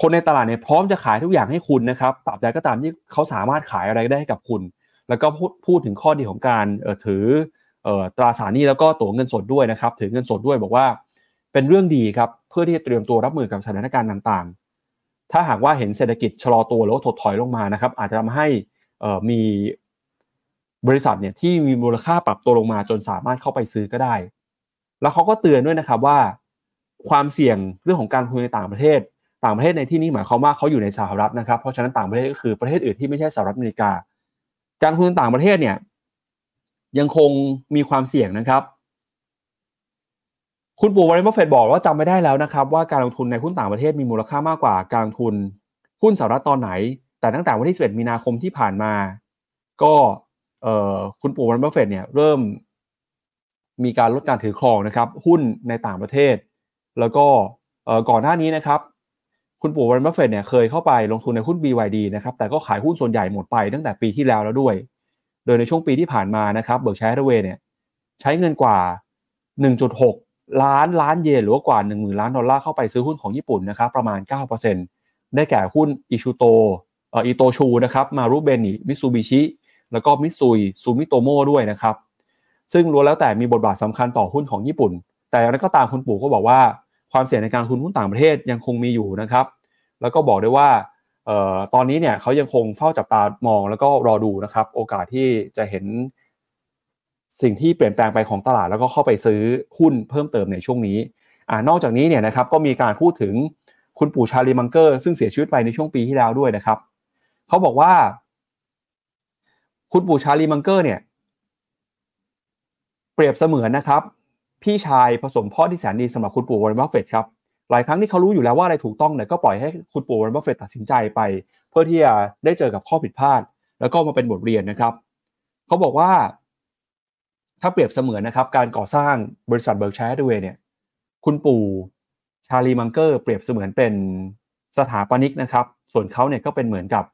คนในตลาดเนี่ยพร้อมจะขายทุกอย่างให้คุณนะครับตราบใดก็ตามที่เขาสามารถขายอะไรได้ให้กับคุณ แล้วก็พูดพูดถึงข้อดีของการเออถือ ตราสารหนี้แล้วก็ตั๋วเงินสดด้วยนะครับถือเงินสดด้วยบอกว่า เป็นเรื่องดีครับเพื่อที่จะเตรียมตัวรับมือกับสถานการณ์ต่างๆ ถ้าหากว่าเห็นเศรษฐกิจชะลอตัวหรือว่าถดถอยลงมานะครับ อาจจะทำให้มีบริษัทเนี่ยที่มีมูลค่าปรับตัวลงมาจนสามารถเข้าไปซื้อก็ได้ แล้วเขาก็เตือนด้วยนะครับว่า ความเสี่ยงเรื่องของการลงทุนในต่างประเทศ ต่างประเทศในที่นี้หมายความว่าเขาอยู่ในสหรัฐนะครับ เพราะฉะนั้นต่างประเทศก็คือประเทศอื่นที่ไม่ใช่สหรัฐอเมริกา การลงทุนต่างประเทศเนี่ย ยังคงมีความเสี่ยงนะครับ คุณปู่วอร์เรนบัฟเฟตบอกว่าจำไม่ได้แล้วนะครับ ว่าการลงทุนในหุ้นต่างประเทศมีมูลค่ามากกว่าการลงทุนหุ้นสหรัฐตอนไหน แต่ตั้งแต่วันที่ 11 มีนาคมที่ผ่านมา ก็คุณปู่วอร์เรนบัฟเฟตเนี่ยเริ่มมีการลดการถือครองนะครับ หุ้นในต่างประเทศ แล้วก็ก่อนหน้านี้นะครับ คุณปู่วอร์เรนบัฟเฟตเนี่ยเคยเข้าไปลงทุนในหุ้น BYD นะครับแต่ก็ขายหุ้นส่วนใหญ่หมดไปตั้งแต่ปีที่แล้วแล้วด้วย โดยในช่วงปีที่ผ่านมานะครับ Berkshire Hathaway เนี่ยใช้เงินกว่า 1.6 ล้านล้านเยนหรือว่ากว่า 1 0,000 ล้านดอลลาร์เข้าไปซื้อหุ้นของญี่ปุ่นนะครับประมาณ 9%ได้แก่หุ้นอิชูโตเอ่ออิโตชูนะครับมารุเบนิมิตซูบิชิแล้วก็มิตซุยซูมิโตโมด้วยนะครับซึ่งล้วนแล้วแต่มีบทบาทสำคัญต่อหุ้นของญี่ปุ่น แต่อย่างไรก็ตามคุณปู่ก็บอกว่าความเสี่ยงในการลงทุนหุ้นต่างประเทศยังคงมีอยู่นะครับ แล้วก็บอกได้ว่า ตอนนี้เนี่ยเขายังคงเฝ้าจับตามองแล้วก็รอดูนะครับ โอกาสที่จะเห็นสิ่งที่เปลี่ยนแปลงไปของตลาดแล้วก็เข้าไปซื้อหุ้นเพิ่มเติมในช่วงนี้อนอกจากนี้เนี่ยนะครับก็มีการพูดถึงคุณปู่ชาลีมังเกอร์ซึ่งเสียชีวิตไปในช่วงปีที่แล้วด้วยนะครับเขาบอกว่า คุณปู่ชาลีมังเกอร์เนี่ย เปรียบเสมือนนะครับ พี่ชายผสมพ่อที่แสนดีสำหรับคุณปู่วอร์เรนบัฟเฟตครับ หลายครั้งที่เขารู้อยู่แล้วว่าอะไรถูกต้องเนี่ยก็ปล่อยให้คุณปู่วอร์เรนบัฟเฟตตัดสินใจไป เพื่อที่จะได้เจอกับข้อผิดพลาด แล้วก็มาเป็นบทเรียนนะครับเขาบอกว่า ถ้าเปรียบเสมือนนะครับ การก่อสร้างบริษัท Berkshire Hathaway เนี่ย คุณปู่ชาลีมังเกอร์เปรียบเสมือนเป็นสถาปนิกนะครับ ส่วนเขาเนี่ยก็เป็นเหมือนกับ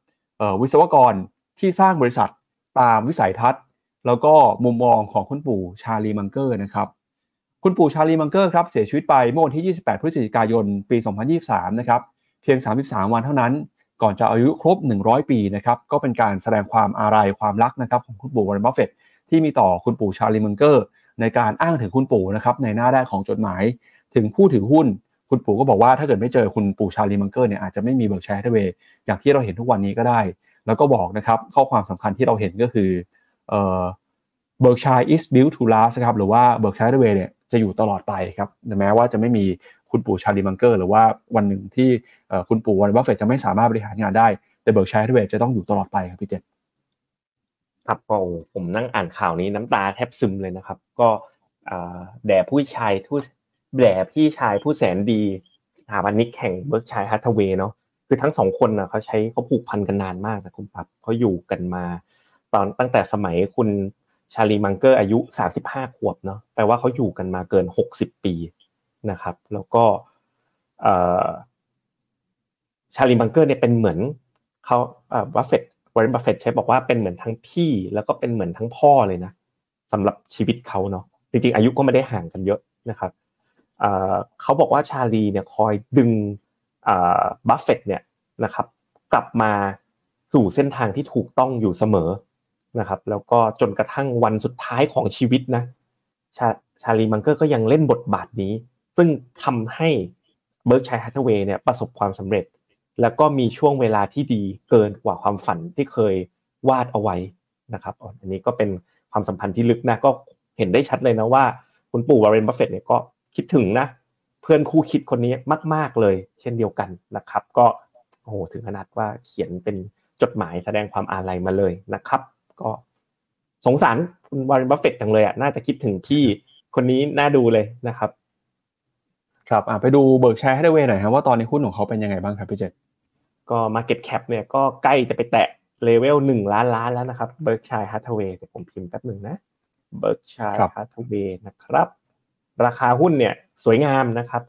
วิศวกรที่สร้างบริษัทตามวิสัยทัศน์ แล้วก็มุมมองของคุณปู่ชาลีมังเกอร์นะครับ คุณปู่ชาลีมังเกอร์ครับเสียชีวิตไปเมื่อวันที่ 28 พฤศจิกายน ปี 2023 นะครับ เพียง 33 วันเท่านั้น ก่อนจะอายุครบ 100 ปีนะครับ ก็เป็นการแสดงความอาลัยความรักนะครับของคุณปู่วอร์เรนบัฟเฟตที่มีต่อคุณปู่ชาลีมังเกอร์ ในการอ้างถึงคุณปู่นะครับในหน้าแรกของจดหมาย ถึงผู้ถือหุ้น คุณปู่ก็บอกว่าถ้าเกิดไม่เจอคุณปู่ชาลีมังเกอร์เนี่ยอาจจะไม่มี Berkshire Hathaway อย่างที่เราเห็นทุกวันนี้ก็ได้ แล้วก็บอกนะครับข้อความสำคัญที่เราเห็นก็คือเอ่อ Berkshire is built to last ครับหรือว่า Berkshire Hathaway เนี่ย จะอยู่ตลอดไปครับแม้ว่าจะไม่มีคุณปู่ชาลีมังเกอร์ หรือว่าวันหนึ่งที่คุณปู่วอร์เรนบัฟเฟตจะไม่สามารถบริหารงานได้แต่ Berkshire Hathaway จะต้องอยู่ตลอดไปครับพี่เจษครับก็ผมนั่งอ่านข่าวนี้น้ำตาแทบซึมเลยนะครับ ก็แด่ผู้ชายผู้แด่พี่ชายผู้แสนดีสถาปนิกแห่ง Berkshire Hathaway เนาะคือทั้งสองคนนะเขาใช้เขาผูกพันกันนานมากนะคุณปั๊บเขาอยู่กันมา ตอนตั้งแต่สมัยคุณ ชาลีมังเกอร์อายุ 35 ขวบเนาะแปลว่าเขาอยู่กันมาเกิน 60 ปีนะครับ แล้วก็ชาลีมังเกอร์เนี่ยเป็นเหมือนเขาบัฟเฟตวอร์เรนบัฟเฟตใช้บอกว่าเป็นเหมือนทั้งพี่แล้วก็เป็นเหมือนทั้งพ่อเลยนะสำหรับชีวิตเขาเนาะจริงๆ อายุก็ไม่ได้ห่างกันเยอะนะครับเขาบอกว่าชาลีเนี่ยคอยดึงบัฟเฟตเนี่ยนะครับ กลับมาสู่เส้นทางที่ถูกต้องอยู่เสมอ นะครับแล้วก็จนกระทั่งวันสุดท้ายของชีวิตนะชาชาลีมังเกอร์ก็ยังเล่นบทบาทนี้ ซึ่งทำให้ Berkshire Hathaway เนี่ยประสบความสำเร็จ แล้วก็มีช่วงเวลาที่ดีเกินกว่าความฝันที่เคยวาดเอาไว้นะครับอันนี้ก็เป็นความสัมพันธ์ที่ลึกนะก็เห็นได้ชัดเลยนะว่า คุณปู่วอร์เรนบัฟเฟตเนี่ยก็คิดถึงนะ เพื่อนคู่คิดคนนี้มาก ๆเลย เช่นเดียวกันนะครับ ก็โอ้โหถึงขนาดว่าเขียนเป็นจดหมายแสดงความอาลัยมาเลยนะครับ ก็สงสารคุณวอร์เรนบัฟเฟตจังเลยอะน่าจะคิดถึงพี่คนนี้น่าดูเลยนะครับ ครับอะไปดู Berkshire Hathaway หน่อยครับว่าตอนนี้หุ้นของเขาเป็นยังไงบ้างครับพี่เจษก็ Market Cap เนี่ยก็ใกล้จะไปแตะเลเวลหนึ่งล้านล้านแล้วนะครับ Berkshire Hathaway เดี๋ยวผมพิมพ์แป๊บหนึ่งนะ Berkshire Hathaway นะครับ ราคาหุ้นเนี่ยสวยงามนะครับ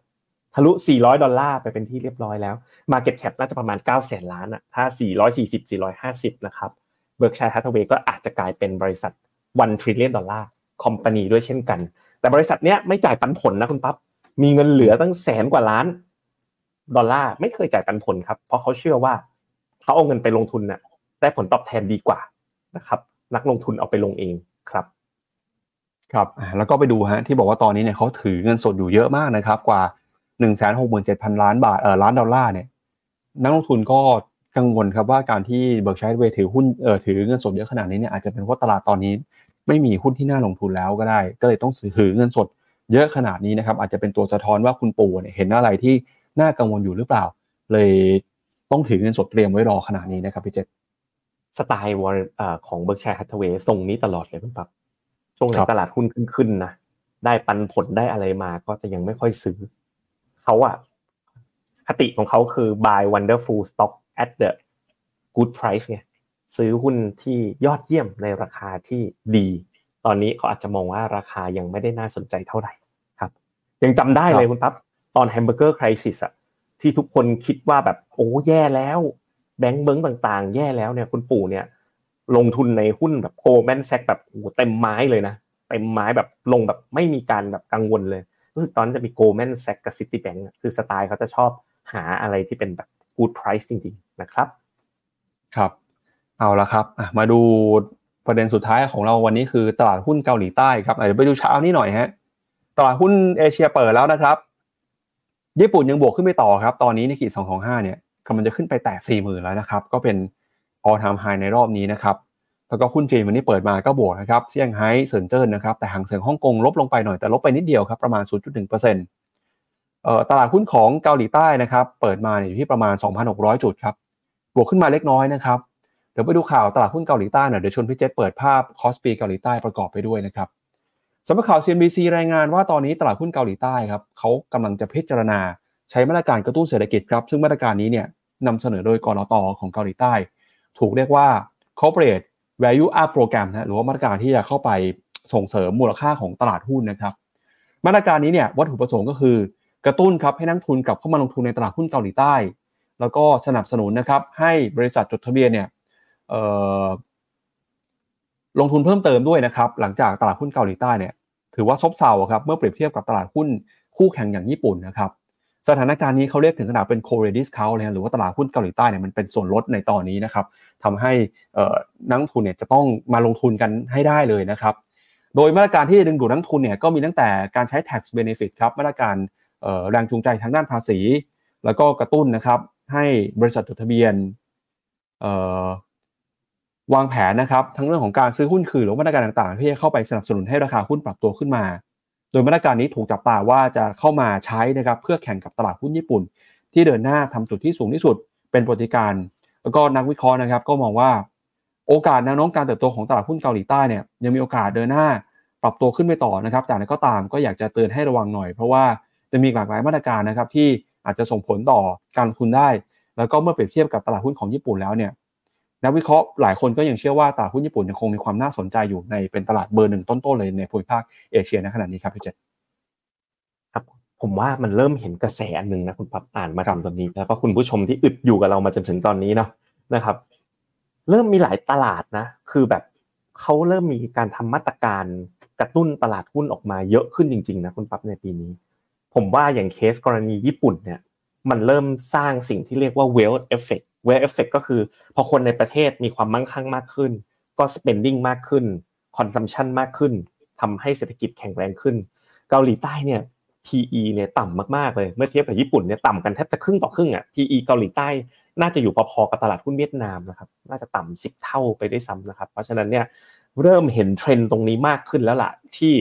ทะลุ 400 ดอลลาร์ไปเป็นที่เรียบร้อยแล้ว Market Cap น่าจะประมาณ9แสนล้านอะถ้า 440 450 นะครับ Berkshire Hathaway ก็อาจจะกลายเป็นบริษัท1 trillion ดอลลาร์คอมพานีด้วยเช่นกัน แต่บริษัทเนี้ยไม่จ่ายปันผลนะคุณปั๊บมีเงินเหลือตั้งแสนกว่าล้านดอลลาร์ไม่เคยจ่ายปันผลครับ เพราะเขาเชื่อว่าเขาเอาเงินไปลงทุนน่ะได้ผลตอบแทนดีกว่านะครับนักลงทุนเอาไปลงเองครับครับแล้วก็ไปดูฮะที่บอกว่าตอนนี้เนี่ยเขาถือเงินสดอยู่เยอะมากนะครับ กว่า1 6 7 0 0 0ล้านบาทเออล้านดอลลาร์เนี่ยนักลงทุนก็ กังวลครับว่าการที่ Berkshire Hathaway ถือหุ้นเอ่อถือเงินสดเยอะขนาดนี้เนี่ยอาจจะเป็นเพราะตลาดตอนนี้ ไม่มีหุ้นที่น่าลงทุนแล้วก็ได้ ก็เลยต้องถือเงินสดเยอะขนาดนี้นะครับอาจจะเป็นตัวสะท้อนว่าคุณปู่เนี่ยเห็นอะไรที่น่ากังวลอยู่หรือเปล่า เลยต้องถือเงินสดเตรียมไว้รอขนาดนี้นะครับพี่เจษสไตล์วอร์ของ Berkshire Hathaway ทรงนี้ตลอดเลยคุณปั๊บช่วงไหนครับตลาดหุ้นขึ้นๆนะได้ปันผลได้อะไรมาก็จะยังไม่ค่อยซื้อเขาอะคติของเขาคือ buy wonderful stock at the good price ไงซื้อหุ้นที่ยอดเยี่ยมในราคาที่ดี ตอนนี้เขาอาจจะมองว่าราคายังไม่ได้น่าสนใจเท่าไหร่ครับ ยังจำได้เลยคุณปั๊บตอน Hamburger crisis อะที่ทุกคนคิดว่าแบบโอ้แย่แล้ว แบงก์เบิ้งต่างๆ แย่แล้วเนี่ยคุณปู่เนี่ย ลงทุนในหุ้นแบบ Goldman Sachs แบบโอ้เต็มไม้เลยนะเต็มไม้แบบลงแบบไม่มีการแบบกังวลเลยรู้สึกตอนนั้นจะมี Goldman Sachs กับ Citibank คือสไตล์เขาจะชอบหาอะไรที่เป็นแบบ good price จริง ๆ นะครับ ครับ เอาละครับมาดูประเด็นสุดท้ายของเราวันนี้คือตลาดหุ้นเกาหลีใต้ครับเดี๋ยวไปดูเช้านี้หน่อยฮะตลาดหุ้นเอเชียเปิดแล้วนะครับ ญี่ปุ่นยังบวกขึ้นไปต่อครับ ตอนนี้ในขีด225เนี่ยกำลังจะขึ้นไปแตะ4 0,000แล้วนะครับ ก็เป็น all time high ในรอบนี้นะครับ แล้วก็หุ้นจีนวันนี้เปิดมาก็บวกนะครับ เซี่ยงไฮ้เซินเจิ้นนะครับ แต่ฮั่งเส็งฮ่องกงลบลงไปหน่อยแต่ลบไปนิดเดียวครับ ประมาณ 0.1%เอ่อ ตลาดหุ้นของเกาหลีใต้นะครับ เปิดมาอยู่ที่ประมาณ 2,600 จุดครับ บวกขึ้นมาเล็กน้อยนะครับ เดี๋ยวไปดูข่าวตลาดหุ้นเกาหลีใต้หน่อย เดี๋ยวชวนพี่เจษเปิดภาพ KOSPI เกาหลีใต้ประกอบไปด้วยนะครับสำหรับข่าว CNBC รายงานว่าตอนนี้ตลาดหุ้นเกาหลีใต้ครับเขากำลังจะพิจารณาใช้มาตรการกระตุ้นเศรษฐกิจครับ ซึ่งมาตรการนี้เนี่ยนำเสนอโดยกรอตของเกาหลีใต้ ถูกเรียกว่า corporate value up program นะหรือว่ามาตรการที่จะเข้าไปส่งเสริมมูลค่าของตลาดหุ้นนะครับ มาตรการนี้เนี่ยวัตถุประสงค์ก็คือ กระตุ้นครับให้นักทุนกลับเข้ามาลงทุนในตลาดหุ้นเกาหลีใต้ แล้วก็สนับสนุนนะครับให้บริษัทจดทะเบียนเนี่ยลงทุนเพิ่มเติมด้วยนะครับหลังจากตลาดหุ้นเกาหลีใต้เนี่ยถือว่าซบเซาครับเมื่อเปรียบเทียบกับตลาดหุ้นคู่แข่งอย่างญี่ปุ่นนะครับสถานการณ์นี้เขาเรียกถึงขนาดเป็น core discount เลยหรือว่าตลาดหุ้นเกาหลีใต้เนี่ยมันเป็นส่วนลดในตอนนี้นะครับทำให้นักทุนเนี่ยจะต้องมาลงทุนกันให้ได้เลยนะครับโดยมาตรการที่ดึงดูดนักทุนเนี่ยก็มีตั้งแต่การใช้ tax benefit ครับมาตรการ แรงจูงใจทางด้านภาษี แล้วก็กระตุ้นนะครับให้บริษัทจดทะเบียนวางแผนนะครับทั้งเรื่องของการซื้อหุ้นคืนหรือมาตรการต่างๆ ที่จะเข้าไปสนับสนุนให้ราคาหุ้นปรับตัวขึ้นมา โดยมาตรการนี้ถูกจับตาว่าจะเข้ามาใช้นะครับเพื่อแข่งกับตลาดหุ้นญี่ปุ่น ที่เดินหน้าทำจุดที่สูงที่สุด เป็นปฏิการ แล้วก็นักวิเคราะห์นะครับ ก็มองว่าโอกาสแนวโน้มการเติบโตของตลาดหุ้นเกาหลีใต้เนี่ยยังมีโอกาสเดินหน้าปรับตัวขึ้นไปต่อนะครับแต่ก็ตามก็อยากจะเตือนให้ระวังหน่อย เพราะว่า จะมีหลากหลายมาตรการนะครับที่อาจจะส่งผลต่อการลงทุนได้ แล้วก็เมื่อเปรียบเทียบกับตลาดหุ้นของญี่ปุ่นแล้วเนี่ยนักวิเคราะห์หลายคนก็ยังเชื่อว่าตลาดหุ้นญี่ปุ่นยังคงมีความน่าสนใจอยู่ในเป็นตลาดเบอร์หนึ่งต้นๆเลยในภูมิภาคเอเชียในขณะนี้ครับพี่เจษครับผมว่ามันเริ่มเห็นกระแสอันหนึ่งนะคุณปับอ่านมาถึงตอนนี้แล้วก็คุณผู้ชมที่อึดอยู่กับเรามาจนถึงตอนนี้เนาะนะครับ เริ่มมีหลายตลาดนะ คือแบบเขาเริ่มมีการทำมาตรการกระตุ้นตลาดหุ้นออกมาเยอะขึ้นจริงๆนะคุณปั๊บในปีนี้ ผมว่าอย่างเคสกรณีญี่ปุ่นเนี่ยมันเริ่มสร้างสิ่งที่เรียกว่า wealth effect wealth effect ก็คือพอคนในประเทศมีความมั่งคั่งมากขึ้น ก็ spending มากขึ้น consumption มากขึ้นทำให้เศรษฐกิจแข็งแรงขึ้น เกาหลีใต้เนี่ย PE เนี่ยต่ำมากๆเลยเมื่อเทียบกับญี่ปุ่นเนี่ยต่ำกันแทบจะครึ่งต่อครึ่งอะ PE เกาหลีใต้น่าจะอยู่พอๆกับตลาดหุ้นเวียดนามนะครับน่าจะต่ำสิบเท่าไปได้ซ้ำนะครับ เพราะฉะนั้นเนี่ยเริ่มเห็นเทรนด์ตรงนี้มากขึ้นแล้วล่ะที่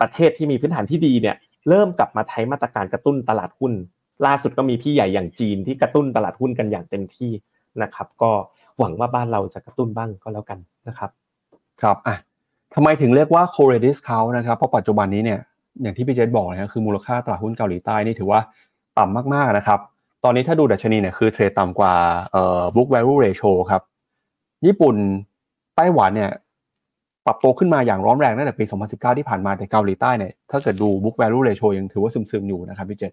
ประเทศที่มีพื้นฐานที่ดีเนี่ย เริ่มกลับมาใช้มาตรการกระตุ้นตลาดหุ้น ล่าสุดก็มีพี่ใหญ่อย่างจีนที่กระตุ้นตลาดหุ้นกันอย่างเต็มที่นะครับ ก็หวังว่าบ้านเราจะกระตุ้นบ้างก็แล้วกันนะครับ ครับอะทำไมถึงเรียกว่า core discount นะครับเพราะปัจจุบันนี้เนี่ยอย่างที่พี่เจษบอกนะครับคือมูลค่าตลาดหุ้นเกาหลีใต้นี่ถือว่าต่ำมากๆนะครับ ตอนนี้ถ้าดูดัชนีเนี่ยคือเทรดต่ำกว่าเอ่อ book value ratio ครับ ญี่ปุ่นไต้หวันเนี่ย ปรับตัวขึ้นมาอย่างร้อนแรงตั้งแต่ปี 2019 ที่ผ่านมาแต่เกาหลีใต้เนี่ยถ้าเกิดดู book value ratio ยังถือว่าซึมๆอยู่นะครับพี่เจษ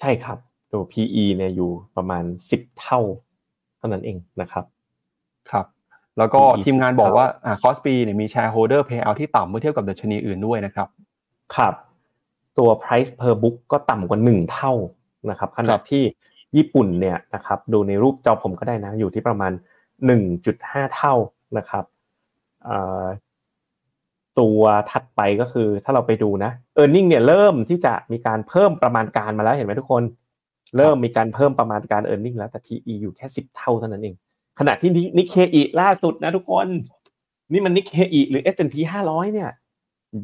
ใช่ครับตัว PE เนี่ยอยู่ประมาณ 10 เท่า เท่านั้นเองนะครับครับ แล้วก็ทีมงานบอกว่าอ่าคอสปีเนี่ยมี shareholder payout ที่ต่ำเมื่อเทียบกับดัชนีอื่นด้วยนะครับครับ ตัว price per book ก็ต่ำกว่า 1 เท่านะครับขณะที่ญี่ปุ่นเนี่ยนะครับดูในรูปจอผมก็ได้นะอยู่ที่ประมาณ 1.5 เท่านะครับ ตัวถัดไปก็คือถ้าเราไปดูนะ e a r n i n g เนี่ยเริ่มที่จะมีการเพิ่มประมาณการมาแล้วเห็นไหมทุกคน เริ่มมีการเพิ่มประมาณการ e a r n i n g แล้วแต่ PE อยู่แค่ 10 เท่าเท่านั้นเอง ขณะที่นิเคอีล่าสุดนะทุกคน นี่มันนิเคอีหรือ S&P 500 เนี่ย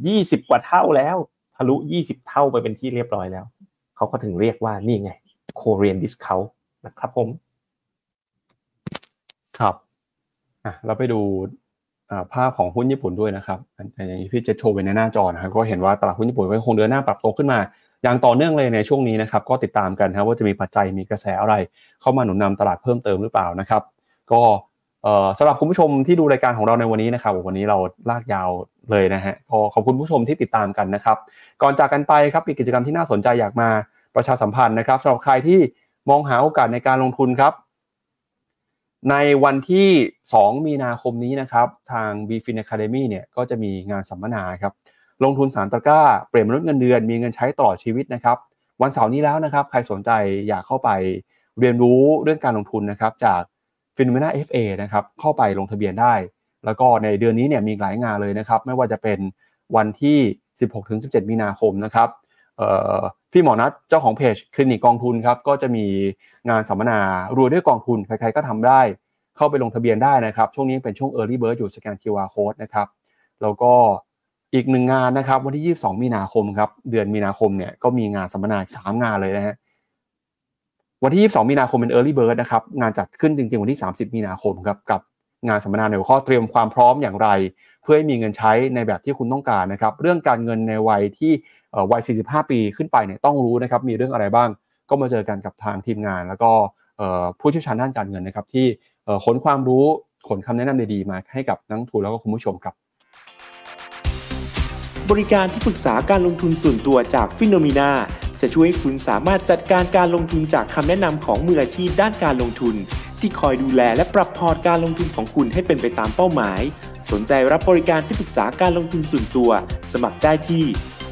ยี่สิบกว่าเท่าแล้วทะลุยี่สิบเท่าไปเป็นที่เรียบร้อยแล้ว เขาก็ถึงเรียกว่านี่ไง Korean discount นะครับผม ครับอะเราไปดู ภาพของหุ้นญี่ปุ่นด้วยนะครับอย่างที่พี่จะโชว์ไว้ในหน้าจอนะครับก็เห็นว่าตลาดหุ้นญี่ปุ่นก็คงเดินหน้าปรับตัวขึ้นมา อย่างต่อเนื่องเลยในช่วงนี้นะครับก็ติดตามกันครับว่าจะมีปัจจัยมีกระแสอะไร เข้ามาหนุนนำตลาดเพิ่มเติมหรือเปล่านะครับ ก็สำหรับคุณผู้ชมที่ดูรายการของเราในวันนี้นะครับวันนี้เราลากยาวเลยนะฮะก็ขอบคุณผู้ชมที่ติดตามกันนะครับ ก่อนจากกันไปครับมีกิจกรรมที่น่าสนใจอยากมาประชาสัมพันธ์นะครับสำหรับใครที่มองหาโอกาสในการลงทุนครับ ในวันที่ 2 มีนาคมนี้นะครับทาง b f i n Academy เนี่ยก็จะมีงานสัมมนาครับลงทุนสารตะกร้า เปลี่ยนมนุษย์เงินเดือน มีเงินใช้ตลอดชีวิตนะครับวันเสาร์นี้แล้วนะครับ ใครสนใจอยากเข้าไปเรียนรู้เรื่องการลงทุนนะครับจากฟิโนเมนา FA นะครับเข้าไปลงทะเบียนได้ แล้วก็ในเดือนนี้เนี่ยมีหลายงานเลยนะครับ ไม่ว่าจะเป็นวันที่ 16-17 มีนาคมนะครับ พี่หมอนัทเจ้าของเพจคลินิกกองทุนครับก็จะมีงานสัมมนารวยด้วยกองทุนใครๆก็ทำได้ เข้าไปลงทะเบียนได้นะครับ ช่วงนี้เป็นช่วง Early Bird อยู่สแกน QR Code นะครับแล้วก็อีกหนึ่งงานนะครับ วันที่ 22 มีนาคมครับเดือนมีนาคมเนี่ยก็มีงานสัมมนาสามงานเลยนะฮะวันที่ 22 มีนาคมเป็น Early Bird นะครับงานจัดขึ้นจริงๆ วันที่ 30 มีนาคมครับกับงานสัมมนาในหัวข้อเตรียมความพร้อมอย่างไร เพื่อให้มีเงินใช้ในแบบที่คุณต้องการนะครับ เรื่องการเงินในวัยที่ วัย 45 ปีขึ้นไปเนี่ยต้องรู้นะครับมีเรื่องอะไรบ้าง ก็มาเจอกันกับทางทีมงาน แล้วก็ผู้เชี่ยวชาญด้านการเงินนะครับ ที่ขนความรู้ขนคำแนะนำดีๆมาให้กับนักทุนแล้วก็คุณผู้ชมครับ บริการที่ปรึกษาการลงทุนส่วนตัวจากฟิโนมีนาจะช่วยให้คุณสามารถจัดการการลงทุนจากคำแนะนำของมืออาชีพด้านการลงทุน ที่คอยดูแลและปรับพอร์ตการลงทุนของคุณให้เป็นไปตามเป้าหมาย สนใจรับบริการที่ปรึกษาการลงทุนส่วนตัว สมัครได้ที่